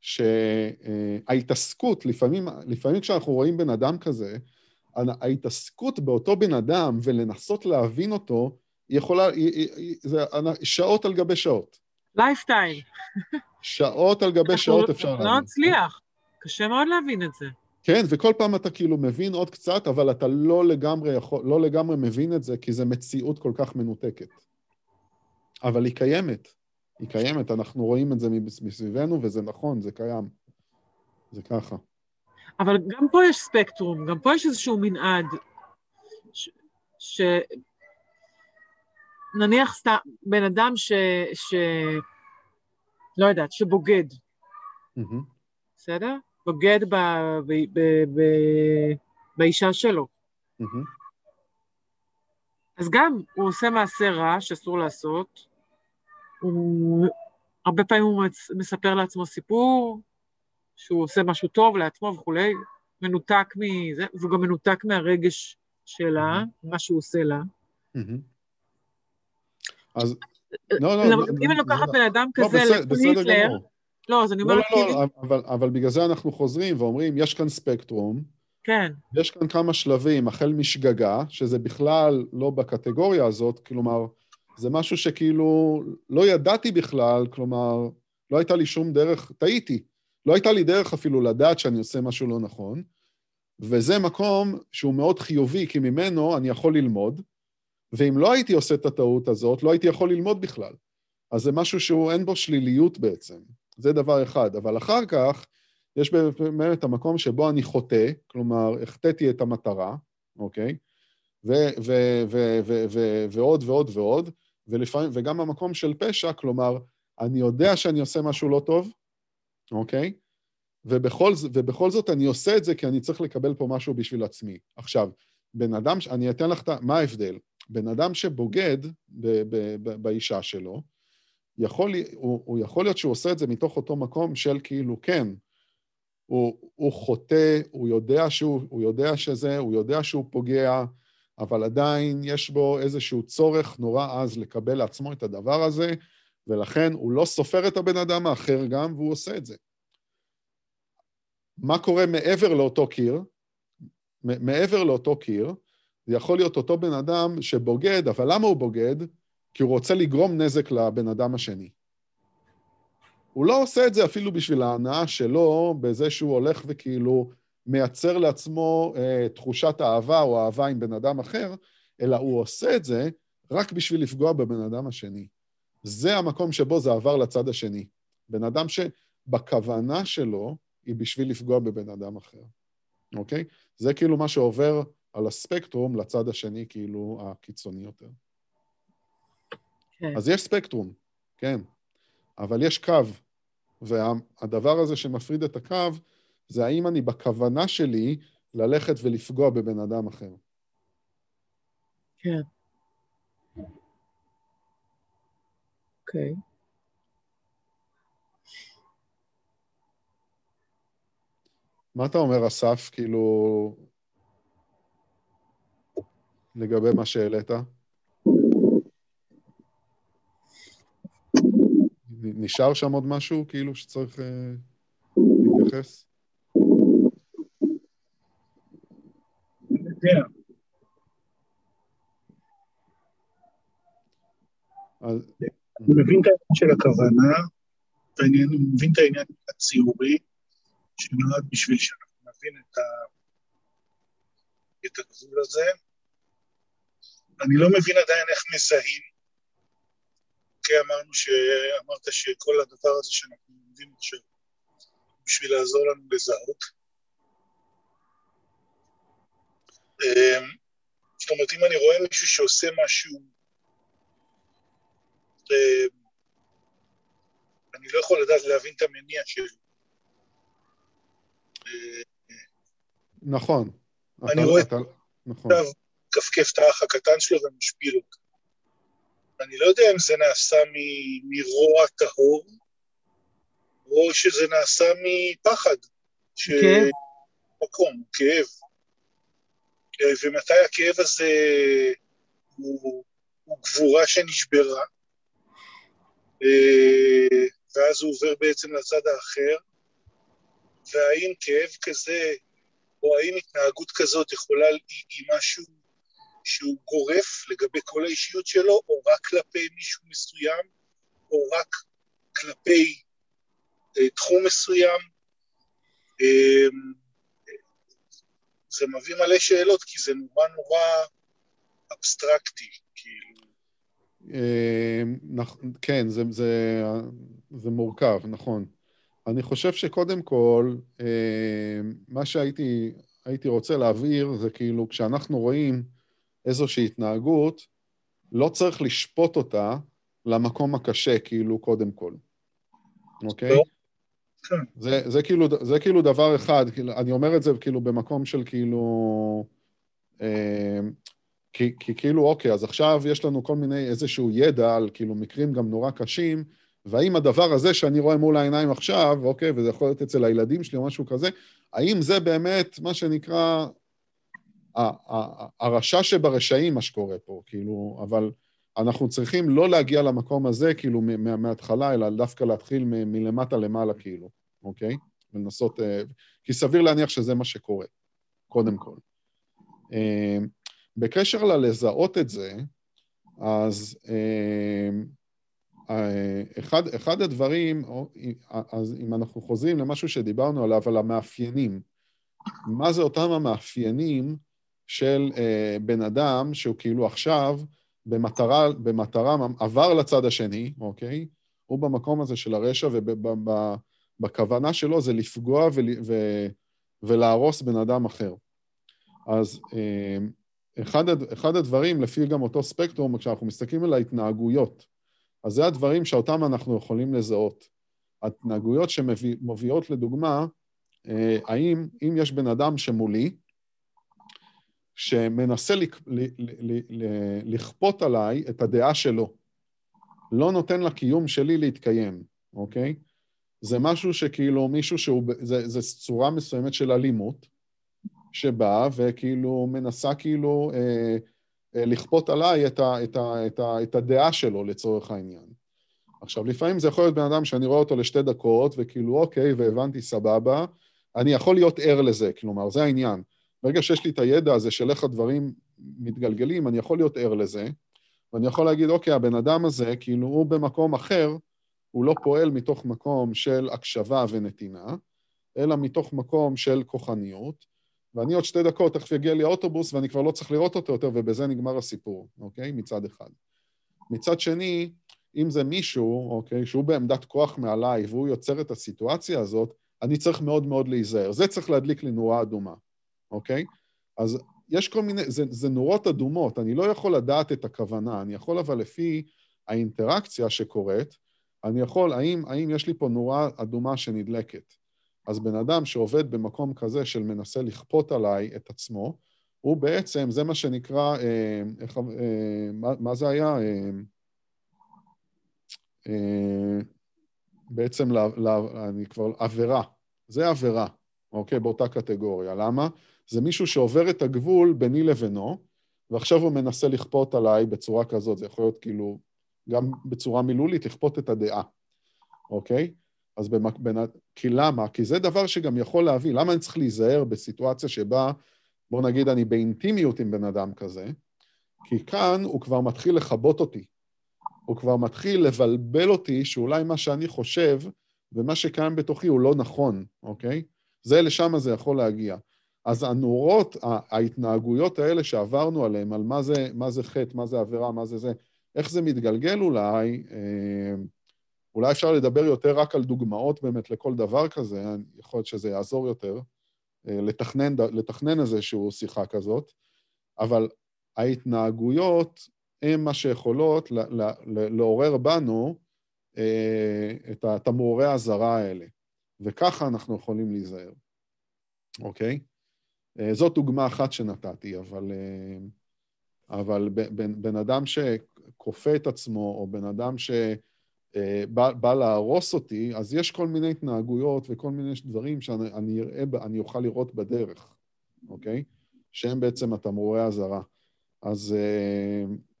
שההתעסקות, לפעמים, לפעמים כשאנחנו רואים בן אדם כזה, ההתעסקות באותו בן אדם ולנסות להבין אותו, היא יכולה, היא, היא, זה שעות על גבי שעות. lifetime. שעות על גבי שעות אפשר להבין. לא נצליח, קשה מאוד להבין את זה. כן, וכל פעם אתה כאילו מבין עוד קצת, אבל אתה לא לגמרי, יכול, לא לגמרי מבין את זה, כי זו מציאות כל כך מנותקת. אבל היא קיימת. היא קיימת, אנחנו רואים את זה מסביבנו, וזה נכון, זה קיים. זה ככה. אבל גם פה יש ספקטרום, גם פה יש איזשהו מנעד, ש... ש... נניח סתם בן אדם ש... ש... לא יודעת, שבוגד, mm-hmm. בסדר? בוגד ב... ב... ב... ב... באישה שלו. Mm-hmm. אז גם הוא עושה מעשה רע שאסור לעשות, הוא... הרבה פעמים הוא מספר לעצמו סיפור, שהוא עושה משהו טוב לעצמו וכולי, מנותק מזה, והוא גם מנותק מהרגש שלה. מה שהוא עושה לה. אז, לא, לא, לא, אם אני לוקחת בן אדם כזה להיטלר, לא, אז אני אומרת... לא, לא, לא, אבל, אבל בגלל זה אנחנו חוזרים ואומרים, יש כאן ספקטרום, כן. יש כאן כמה שלבים, החל משגגה, שזה בכלל לא בקטגוריה הזאת, כלומר, זה משהו שכאילו לא ידעתי בכלל, כלומר, לא הייתה לי שום דרך, טעיתי. לא הייתה לי דרך אפילו לדעת שאני עושה משהו לא נכון, וזה מקום שהוא מאוד חיובי, כי ממנו אני יכול ללמוד, ואם לא הייתי עושה את הטעות הזאת, לא הייתי יכול ללמוד בכלל. אז זה משהו שהוא, אין בו שליליות בעצם. זה דבר אחד. אבל אחר כך, יש באמת המקום שבו אני חוטא, כלומר, החטאתי את המטרה, אוקיי? ועוד ועוד ועוד, ולפעמים, וגם המקום של פשע, כלומר, אני יודע שאני עושה משהו לא טוב, אוקיי? ובכל, ובכל זאת אני עושה את זה כי אני צריך לקבל פה משהו בשביל עצמי. עכשיו, בן אדם, אני אתן לך את ה... מה ההבדל? בן אדם שבוגד ב, ב, ב, באישה שלו, יכול, הוא, הוא יכול להיות שהוא עושה את זה מתוך אותו מקום של כאילו, כן, הוא, הוא חוטא, הוא יודע, שהוא, הוא יודע שזה, הוא יודע שהוא פוגע, אבל עדיין יש בו איזשהו צורך נורא עז לקבל לעצמו את הדבר הזה, ולכן הוא לא סופר את הבן אדם האחר גם, והוא עושה את זה. מה קורה מעבר לאותו קיר? מעבר לאותו קיר, זה יכול להיות אותו בן אדם שבוגד, אבל למה הוא בוגד? כי הוא רוצה לגרום נזק לבן אדם השני. הוא לא עושה את זה אפילו בשביל ההנאה שלו, בזה שהוא הולך וכאילו מייצר לעצמו אה, תחושת אהבה או אהבה עם בן אדם אחר, אלא הוא עושה את זה רק בשביל לפגוע בבן אדם השני. זה המקום שבו זה עבר לצד השני. בן אדם שבכוונה שלו היא בשביל לפגוע בבן אדם אחר, אוקיי? זה כאילו מה שעובר על הספקטרום לצד השני, כאילו הקיצוני יותר. כן. אז יש ספקטרום, כן, אבל יש קו, והדבר הזה שמפריד את הקו, זה האם אני בכוונה שלי ללכת ולפגוע בבן אדם אחר. כן. אוקיי. Okay. מה אתה אומר, אסף, כאילו, לגבי מה שהעלית? נשאר שם עוד משהו, כאילו, שצריך אה, להתייחס? יודע. אז... אני מבין את העניין של הכוונה, ואני מבין את העניין הציורי, שנועד בשביל שאנחנו נבין את, ה... את הגבול הזה. אני לא מבין עדיין איך מזהים. כי אמרנו ש... אמרת שכל הדבר הזה שאנחנו לומדים עכשיו, בשביל לעזור לנו לזהות. אמ, זאת אומרת, אם אני רואה מישהו שעושה משהו, אני לא יכול לדעת להבין את המניע שלו. נכון. אני רואה נכון. עכשיו כפכף את האח הקטן שלו ומשפיל אותו. אני לא יודע אם זה נעשה מרוע טהור, או שזה נעשה מפחד. כאב. מקום, כאב. ומתי הכאב הזה הוא, הוא גבורה שנשברה, אה, ואז הוא עובר בעצם לצד האחר, והאם כאב כזה, או האם התנהגות כזאת יכולה, היא משהו שהוא גורף לגבי כל האישיות שלו, או רק כלפי מישהו מסוים, או רק כלפי אה, תחום מסוים. אה, זה מביא מלא שאלות, כי זה נורא נורא אבסטרקטי, כאילו. אה, כן, זה, זה, זה מורכב, נכון. אני חושב שקודם כל, אה, מה שהייתי רוצה להבהיר זה כאילו, כשאנחנו רואים איזושהי התנהגות, לא צריך לשפוט אותה למקום הקשה, כאילו, קודם כל, אוקיי? לא. כן. זה, זה, כאילו, זה כאילו דבר אחד, כאילו, אני אומר את זה כאילו במקום של כאילו... אה, כי, כי כאילו, אוקיי, אז עכשיו יש לנו כל מיני, איזשהו ידע על כאילו מקרים גם נורא קשים, והאם הדבר הזה שאני רואה מול העיניים עכשיו, אוקיי, וזה יכול להיות אצל הילדים שלי או משהו כזה, האם זה באמת מה שנקרא הרשע שברשעים, מה שקורה פה, כאילו, אבל אנחנו צריכים לא להגיע למקום הזה, כאילו, מההתחלה, אלא דווקא להתחיל מלמטה למעלה, כאילו, אוקיי? ולנסות... אה, כי סביר להניח שזה מה שקורה, קודם כל. אה, בקשר ללזהות את זה, אז אה, אחד, אחד הדברים, אז אם אנחנו חוזרים למשהו שדיברנו עליו, על המאפיינים, מה זה אותם המאפיינים של בן אדם שהוא כאילו עכשיו במטרה, במטרה, עבר לצד השני, אוקיי? הוא במקום הזה של הרשע, ובכוונה שלו זה לפגוע ול, ו, ולהרוס בן אדם אחר. אז אה, אחד, אחד הדברים, לפי גם אותו ספקטרום, כשאנחנו מסתכלים על ההתנהגויות, אז זה הדברים שאותם אנחנו יכולים לזהות. התנהגויות שמביאות לדוגמה, אה, האם אם יש בן אדם שמולי, שמנסה לכפות עליי את הדעה שלו. לא נותן לקיום שלי להתקיים, אוקיי? זה משהו שכאילו מישהו שהוא, זה, זה צורה מסוימת של אלימות, שבאה וכאילו מנסה כאילו אה, אה, לכפות עליי את, ה, את, ה, את, ה, את הדעה שלו לצורך העניין. עכשיו, לפעמים זה יכול להיות בן אדם שאני רואה אותו לשתי דקות, וכאילו, אוקיי, והבנתי, סבבה, אני יכול להיות ער לזה, כלומר, זה העניין. ברגע שיש לי את הידע הזה של איך הדברים מתגלגלים, אני יכול להיות ער לזה, ואני יכול להגיד, אוקיי, הבן אדם הזה, כאילו הוא במקום אחר, הוא לא פועל מתוך מקום של הקשבה ונתינה, אלא מתוך מקום של כוחניות, ואני עוד שתי דקות, תכף יגיע לי האוטובוס ואני כבר לא צריך לראות אותו יותר, ובזה נגמר הסיפור, אוקיי? מצד אחד. מצד שני, אם זה מישהו, אוקיי, שהוא בעמדת כוח מעליי והוא יוצר את הסיטואציה הזאת, אני צריך מאוד מאוד להיזהר. זה צריך להדליק לי נורה אדומה. אוקיי? אז יש כל מיני, זה, זה נורות אדומות, אני לא יכול לדעת את הכוונה, אני יכול אבל לפי האינטראקציה שקורית, אני יכול, האם, האם יש לי פה נורה אדומה שנדלקת? אז בן אדם שעובד במקום כזה של מנסה לכפות עליי את עצמו, הוא בעצם, זה מה שנקרא, אה, איך, אה, מה, מה זה היה? אה, אה, בעצם, לה, לה, אני כבר, עבירה. זה עבירה, אוקיי? באותה קטגוריה. למה? זה מישהו שעובר את הגבול ביני לבינו, ועכשיו הוא מנסה לכפות עליי בצורה כזאת, זה יכול להיות כאילו, גם בצורה מילולית, לכפות את הדעה, אוקיי? אז במק... בין... כי למה? כי זה דבר שגם יכול להביא, למה אני צריך להיזהר בסיטואציה שבה, בוא נגיד אני באינטימיות עם בן אדם כזה, כי כאן הוא כבר מתחיל לכבות אותי. הוא כבר מתחיל לבלבל אותי שאולי מה שאני חושב ומה שקיים בתוכי הוא לא נכון, אוקיי? זה לשם זה יכול להגיע. אז הנורות, ההתנהגויות האלה שעברנו עליהן, על מה זה, מה זה חטא, מה זה עבירה, מה זה זה, איך זה מתגלגל אולי, אה, אולי אפשר לדבר יותר רק על דוגמאות באמת לכל דבר כזה, יכול להיות שזה יעזור יותר, אה, לתכנן, לתכנן איזושהי שיחה כזאת, אבל ההתנהגויות הן מה שיכולות לעורר בנו אה, את התמרורי האזהרה האלה, וככה אנחנו יכולים להיזהר, אוקיי? אה, זאת דוגמה אחת שנתתי, אבל, אבל בן, בן אדם שכופה את עצמו, או בן אדם שבא בא להרוס אותי, אז יש כל מיני התנהגויות וכל מיני דברים שאני אראה, אני אוכל לראות בדרך, אוקיי? שהם בעצם התמרורי האזהרה. אז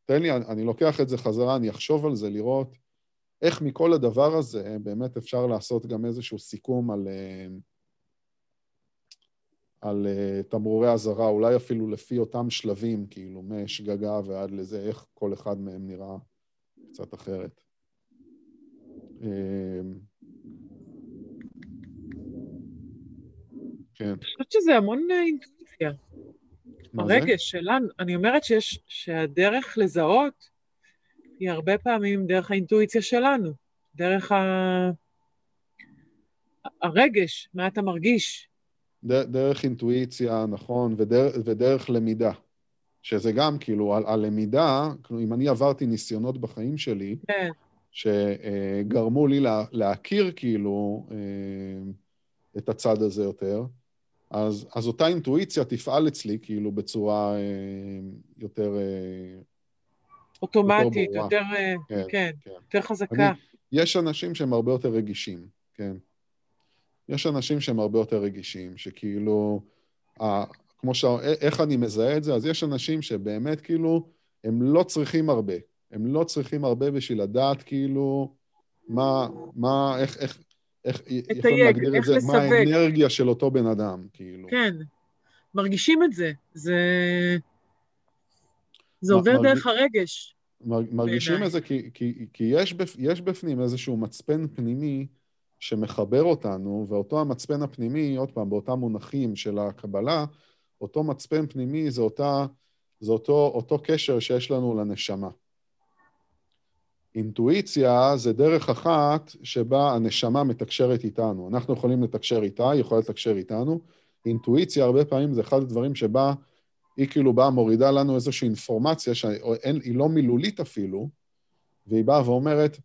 תן לי, אני לוקח את זה חזרה, אני אחשוב על זה, לראות איך מכל הדבר הזה באמת אפשר לעשות גם איזשהו סיכום על, אה, על אה, תמרורי אזהרה, אולי אפילו לפי אותם שלבים, כאילו, משגגה ועד לזה, איך כל אחד מהם נראה קצת אחרת. אה, כן. אני חושבת שזה המון אינטואיציה. הרגש שלנו, אני אומרת שיש, שהדרך לזהות היא הרבה פעמים דרך האינטואיציה שלנו, דרך ה... הרגש, מה אתה מרגיש. ד, דרך אינטואיציה, נכון, ודרך, ודרך למידה. שזה גם, כאילו, על, הלמידה, כאילו, אם אני עברתי ניסיונות בחיים שלי, כן. שגרמו לי לה, להכיר, כאילו, אה, את הצד הזה יותר, אז, אז אותה אינטואיציה תפעל אצלי, כאילו, בצורה אה, יותר... אה, אוטומטית, יותר, יותר, אה, כן, כן, כן, יותר חזקה. אני, יש אנשים שהם הרבה יותר רגישים, כן. יש אנשים שהם הרבה יותר רגישים, שכאילו, ה, כמו ש... איך אני מזהה את זה? אז יש אנשים שבאמת, כאילו, הם לא צריכים הרבה. הם לא צריכים הרבה בשביל לדעת, כאילו, מה, מה, איך, איך, איך יכולים להגדיר את זה, לסווג. מה האנרגיה של אותו בן אדם, כאילו. כן, מרגישים את זה. זה... זה עובר מרג... דרך הרגש. מרגישים את זה כי, כי, כי יש, בפ, יש בפנים איזשהו מצפן פנימי שמחבר אותנו, ואותו המצפן הפנימי, עוד פעם, באותם מונחים של הקבלה, אותו מצפן פנימי זה, אותה, זה אותו, אותו קשר שיש לנו לנשמה. אינטואיציה זה דרך אחת שבה הנשמה מתקשרת איתנו. אנחנו יכולים לתקשר איתה, היא יכולה לתקשר איתנו. אינטואיציה הרבה פעמים זה אחד הדברים שבה היא כאילו באה, מורידה לנו איזושהי אינפורמציה שהיא לא מילולית אפילו, והיא באה ואומרת,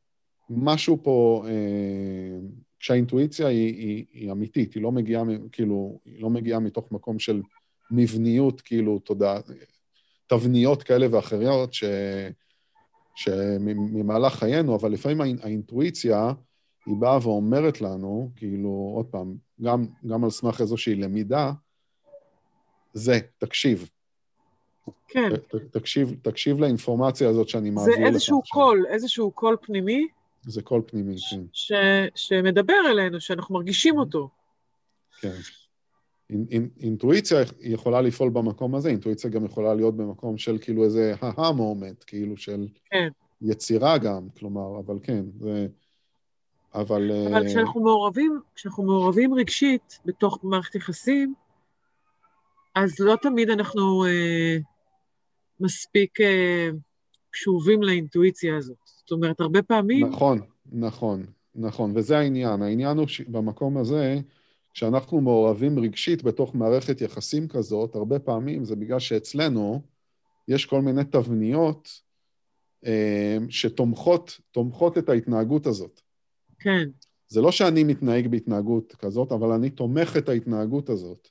משהו פה, אה, כשהאינטואיציה היא, היא, היא אמיתית, היא לא מגיעה, כאילו, היא לא מגיעה מתוך מקום של מבניות, כאילו, תודה, תבניות כאלה ואחרות, ש... שממהלך חיינו, אבל לפעמים האינטואיציה, היא באה ואומרת לנו, כאילו, עוד פעם, גם, גם על סמך איזושהי למידה, זה, תקשיב. כן. ת, תקשיב, תקשיב לאינפורמציה הזאת שאני מעביר לך. זה איזשהו קול, איזשהו קול פנימי. זה קול פנימי, כן. ש, שמדבר אלינו, שאנחנו מרגישים אותו. כן. אינטואיציה יכולה לפעול במקום הזה, אינטואיציה גם יכולה להיות במקום של כאילו איזה aha moment, כאילו של כן. יצירה גם, כלומר, אבל כן, זה... אבל... אבל אה... כשאנחנו מעורבים, כשאנחנו מעורבים רגשית בתוך מערכת יחסים, אז לא תמיד אנחנו uh, מספיק uh, קשובים לאינטואיציה הזאת. זאת אומרת, הרבה פעמים... נכון, נכון, נכון, וזה העניין. העניין הוא שבמקום הזה, כשאנחנו מעורבים רגשית בתוך מערכת יחסים כזאת, הרבה פעמים זה בגלל שאצלנו יש כל מיני תבניות אה, שתומכות את ההתנהגות הזאת. כן. זה לא שאני מתנהג בהתנהגות כזאת, אבל אני תומך את ההתנהגות הזאת.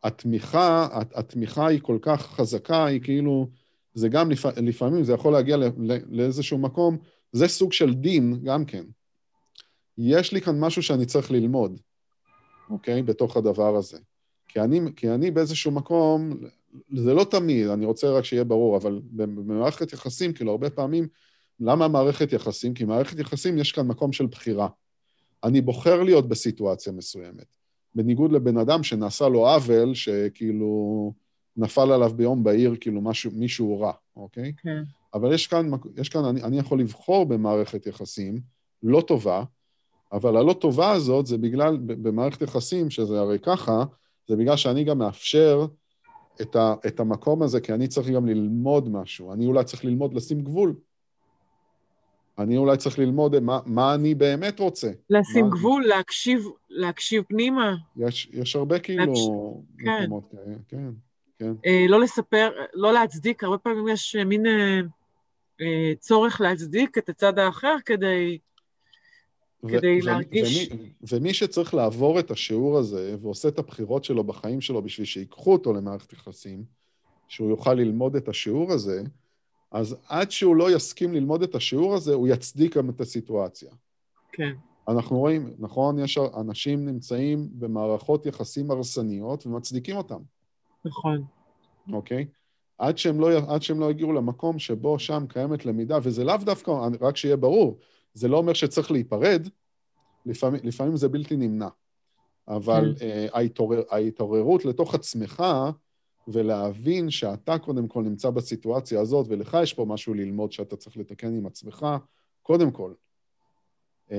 והתמיכה, אה, התמיכה היא כל כך חזקה, היא כאילו, זה גם לפעמים, זה יכול להגיע לאיזשהו מקום, זה סוג של דין גם כן. יש לי כאן משהו שאני צריך ללמוד, אוקיי? בתוך הדבר הזה. כי אני, כי אני באיזשהו מקום, זה לא תמיד, אני רוצה רק שיהיה ברור, אבל במערכת יחסים, כאילו, הרבה פעמים, למה מערכת יחסים? כי מערכת יחסים יש כאן מקום של בחירה. אני בוחר להיות בסיטואציה מסוימת. בניגוד לבן אדם שנעשה לו עוול, שכאילו נפל עליו ביום בהיר, כאילו משהו, מישהו רע, אוקיי? כן. אבל יש כאן, יש כאן אני, אני יכול לבחור במערכת יחסים לא טובה, אבל הלא טובה הזאת זה בגלל, במערכת יחסים, שזה הרי ככה, זה בגלל שאני גם מאפשר את, ה, את המקום הזה, כי אני צריך גם ללמוד משהו. אני אולי צריך ללמוד לשים גבול. אני אולי צריך ללמוד מה, מה אני באמת רוצה. לשים מה... גבול, להקשיב, להקשיב פנימה. יש, יש הרבה כאילו להקש... כן. מקומות כן. כאלה, כן, כן. אה, לא לספר, לא להצדיק, הרבה פעמים יש מין אה, אה, צורך להצדיק את הצד האחר כדי... כדי להרגיש... ומי, ומי שצריך לעבור את השיעור הזה ועושה את הבחירות שלו בחיים שלו בשביל שיקחו אותו למערכת יחסים, שהוא יוכל ללמוד את השיעור הזה, אז עד שהוא לא יסכים ללמוד את השיעור הזה, הוא יצדיק גם את הסיטואציה. כן. אנחנו רואים, נכון, יש אנשים נמצאים במערכות יחסים הרסניות ומצדיקים אותם. נכון. אוקיי? עד שהם, לא, עד שהם לא יגיעו למקום שבו שם קיימת למידה, וזה לאו דווקא, רק שיהיה ברור, זה לא אומר שצריך להיפרד, לפעמים, לפעמים זה בלתי נמנע. אבל כן. uh, ההתעורר, ההתעוררות לתוך עצמך, ולהבין שאתה קודם כל נמצא בסיטואציה הזאת, ולך יש פה משהו ללמוד שאתה צריך לתקן עם עצמך, קודם כל. Uh,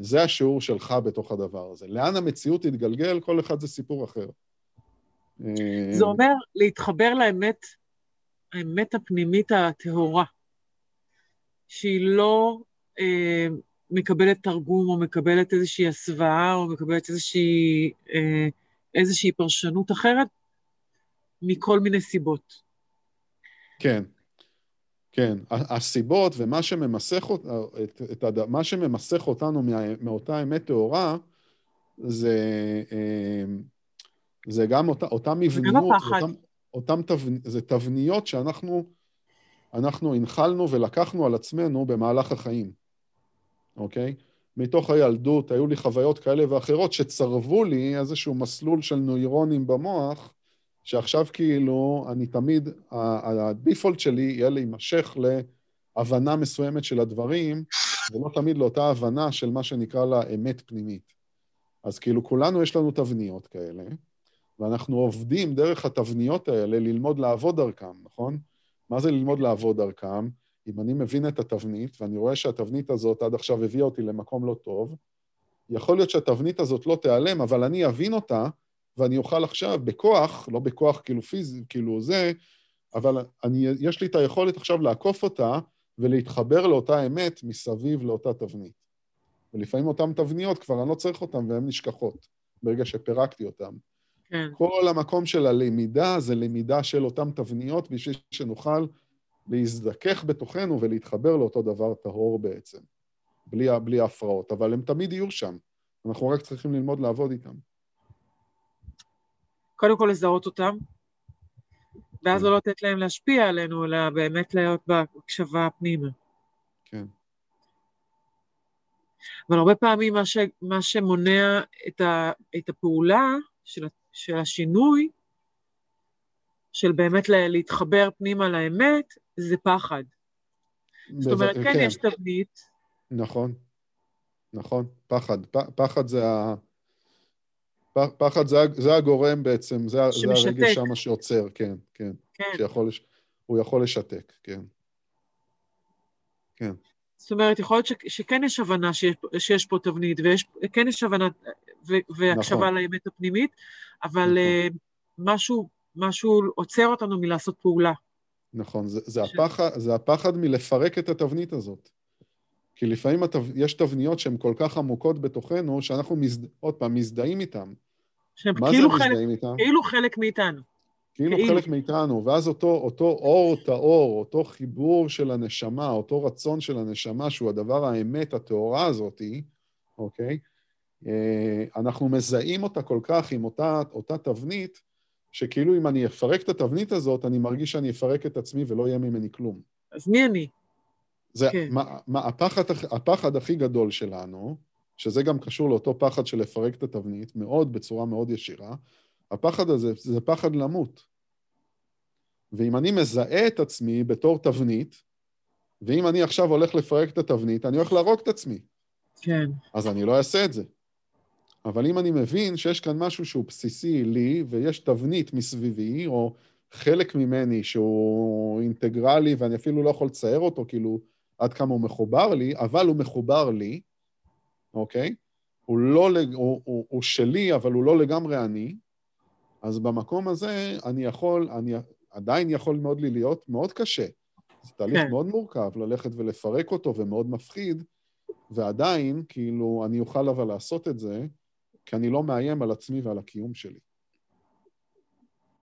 זה השיעור שלך בתוך הדבר הזה. לאן המציאות תתגלגל, כל אחד זה סיפור אחר. אה, זה אומר להתחבר לאמת, האמת הפנימית הטהורה, שהיא לא אה, מקבלת תרגום או מקבלת איזושהי הסוואה או מקבלת איזושהי, אה, איזושהי פרשנות אחרת מכל מיני סיבות. כן, כן. הסיבות ומה שממסך, את, את, את, מה שממסך אותנו מה, מאותה אמת טהורה זה, אה, זה גם אותה, אותה מבניות. אותם, אותם תב, זה תבניות שאנחנו אנחנו הנחלנו ולקחנו על עצמנו במהלך החיים. אוקיי? מתוך הילדות היו לי חוויות כאלה ואחרות שצרבו לי איזשהו מסלול של נוירונים במוח, שעכשיו כאילו אני תמיד, הדיפולט שלי יהיה להימשך להבנה מסוימת של הדברים, ולא תמיד לאותה הבנה של מה שנקרא לה אמת פנימית. אז כאילו כולנו יש לנו תבניות כאלה, ואנחנו עובדים דרך התבניות האלה ללמוד לעבוד דרכם, נכון? מה זה ללמוד לעבוד דרכם? אם אני מבין את התבנית, ואני רואה שהתבנית הזאת עד עכשיו הביאה אותי למקום לא טוב, יכול להיות שהתבנית הזאת לא תיעלם, אבל אני אבין אותה, ואני אוכל עכשיו בכוח, לא בכוח כאילו פיזי, כאילו זה, אבל אני, יש לי את היכולת עכשיו לעקוף אותה ולהתחבר לאותה אמת מסביב לאותה תבנית. ולפעמים אותן תבניות כבר אני לא צריך אותן והן נשכחות, ברגע שפירקתי אותן. כן. כל המקום של הלמידה זה למידה של אותן תבניות בשביל שנוכל להזדכך בתוכנו ולהתחבר לאותו דבר טהור בעצם, בלי, בלי ההפרעות, אבל הם תמיד יהיו שם. אנחנו רק צריכים ללמוד לעבוד איתם. קודם כל לזהות אותם, ואז כן. לא לתת להם להשפיע עלינו, אלא באמת להיות בהקשבה פנימה. כן. אבל הרבה פעמים מה, ש, מה שמונע את, ה, את הפעולה של, של השינוי, של באמת להתחבר פנימה לאמת, זה פחד. זאת אומרת, כן, כן, יש תבנית. נכון, נכון, פחד. פחד זה ה... פחד זה, זה הגורם בעצם, זה, זה הרגש שם שעוצר, כן, כן. כן. שיכול. הוא יכול לשתק, כן. כן. זאת אומרת, יכול להיות ש, שכן יש הבנה שיש, שיש פה תבנית, וכן יש הבנה ו, והקשבה נכון. לאמת הפנימית, אבל נכון. uh, משהו, משהו עוצר אותנו מלעשות פעולה. נכון, זה, זה, ש... הפחד, זה הפחד מלפרק את התבנית הזאת. כי לפעמים התו... יש תבניות שהן כל כך עמוקות בתוכנו, שאנחנו מזד... עוד פעם מזדהים איתן. שהם כאילו חלק, איתם? כאילו חלק מאיתנו. כאילו, כאילו חלק מאיתנו, ואז אותו, אותו אור טהור, אותו חיבור של הנשמה, אותו רצון של הנשמה, שהוא הדבר האמת הטהורה הזאתי, אוקיי? אה, אנחנו מזהים אותה כל כך עם אותה, אותה תבנית, שכאילו אם אני אפרק את התבנית הזאת, אני מרגיש שאני אפרק את עצמי ולא יהיה ממני כלום. אז מי אני? זה כן. מה, מה, הפחד, הפחד הכי גדול שלנו, שזה גם קשור לאותו פחד של לפרק את התבנית, מאוד, בצורה מאוד ישירה, הפחד הזה זה פחד למות. ואם אני מזהה את עצמי בתור תבנית, ואם אני עכשיו הולך לפרק את התבנית, אני הולך להרוג את עצמי. כן. אז אני לא אעשה את זה. אבל אם אני מבין שיש כאן משהו שהוא בסיסי לי, ויש תבנית מסביבי, או חלק ממני שהוא אינטגרלי, ואני אפילו לא יכול לצייר אותו, כאילו, עד כמה הוא מחובר לי, אבל הוא מחובר לי, אוקיי? הוא, לא, הוא, הוא, הוא שלי, אבל הוא לא לגמרי אני, אז במקום הזה אני יכול, אני עדיין יכול מאוד לי להיות מאוד קשה. זה תהליך כן. מאוד מורכב ללכת ולפרק אותו ומאוד מפחיד, ועדיין, כאילו, אני אוכל אבל לעשות את זה, כי אני לא מאיים על עצמי ועל הקיום שלי.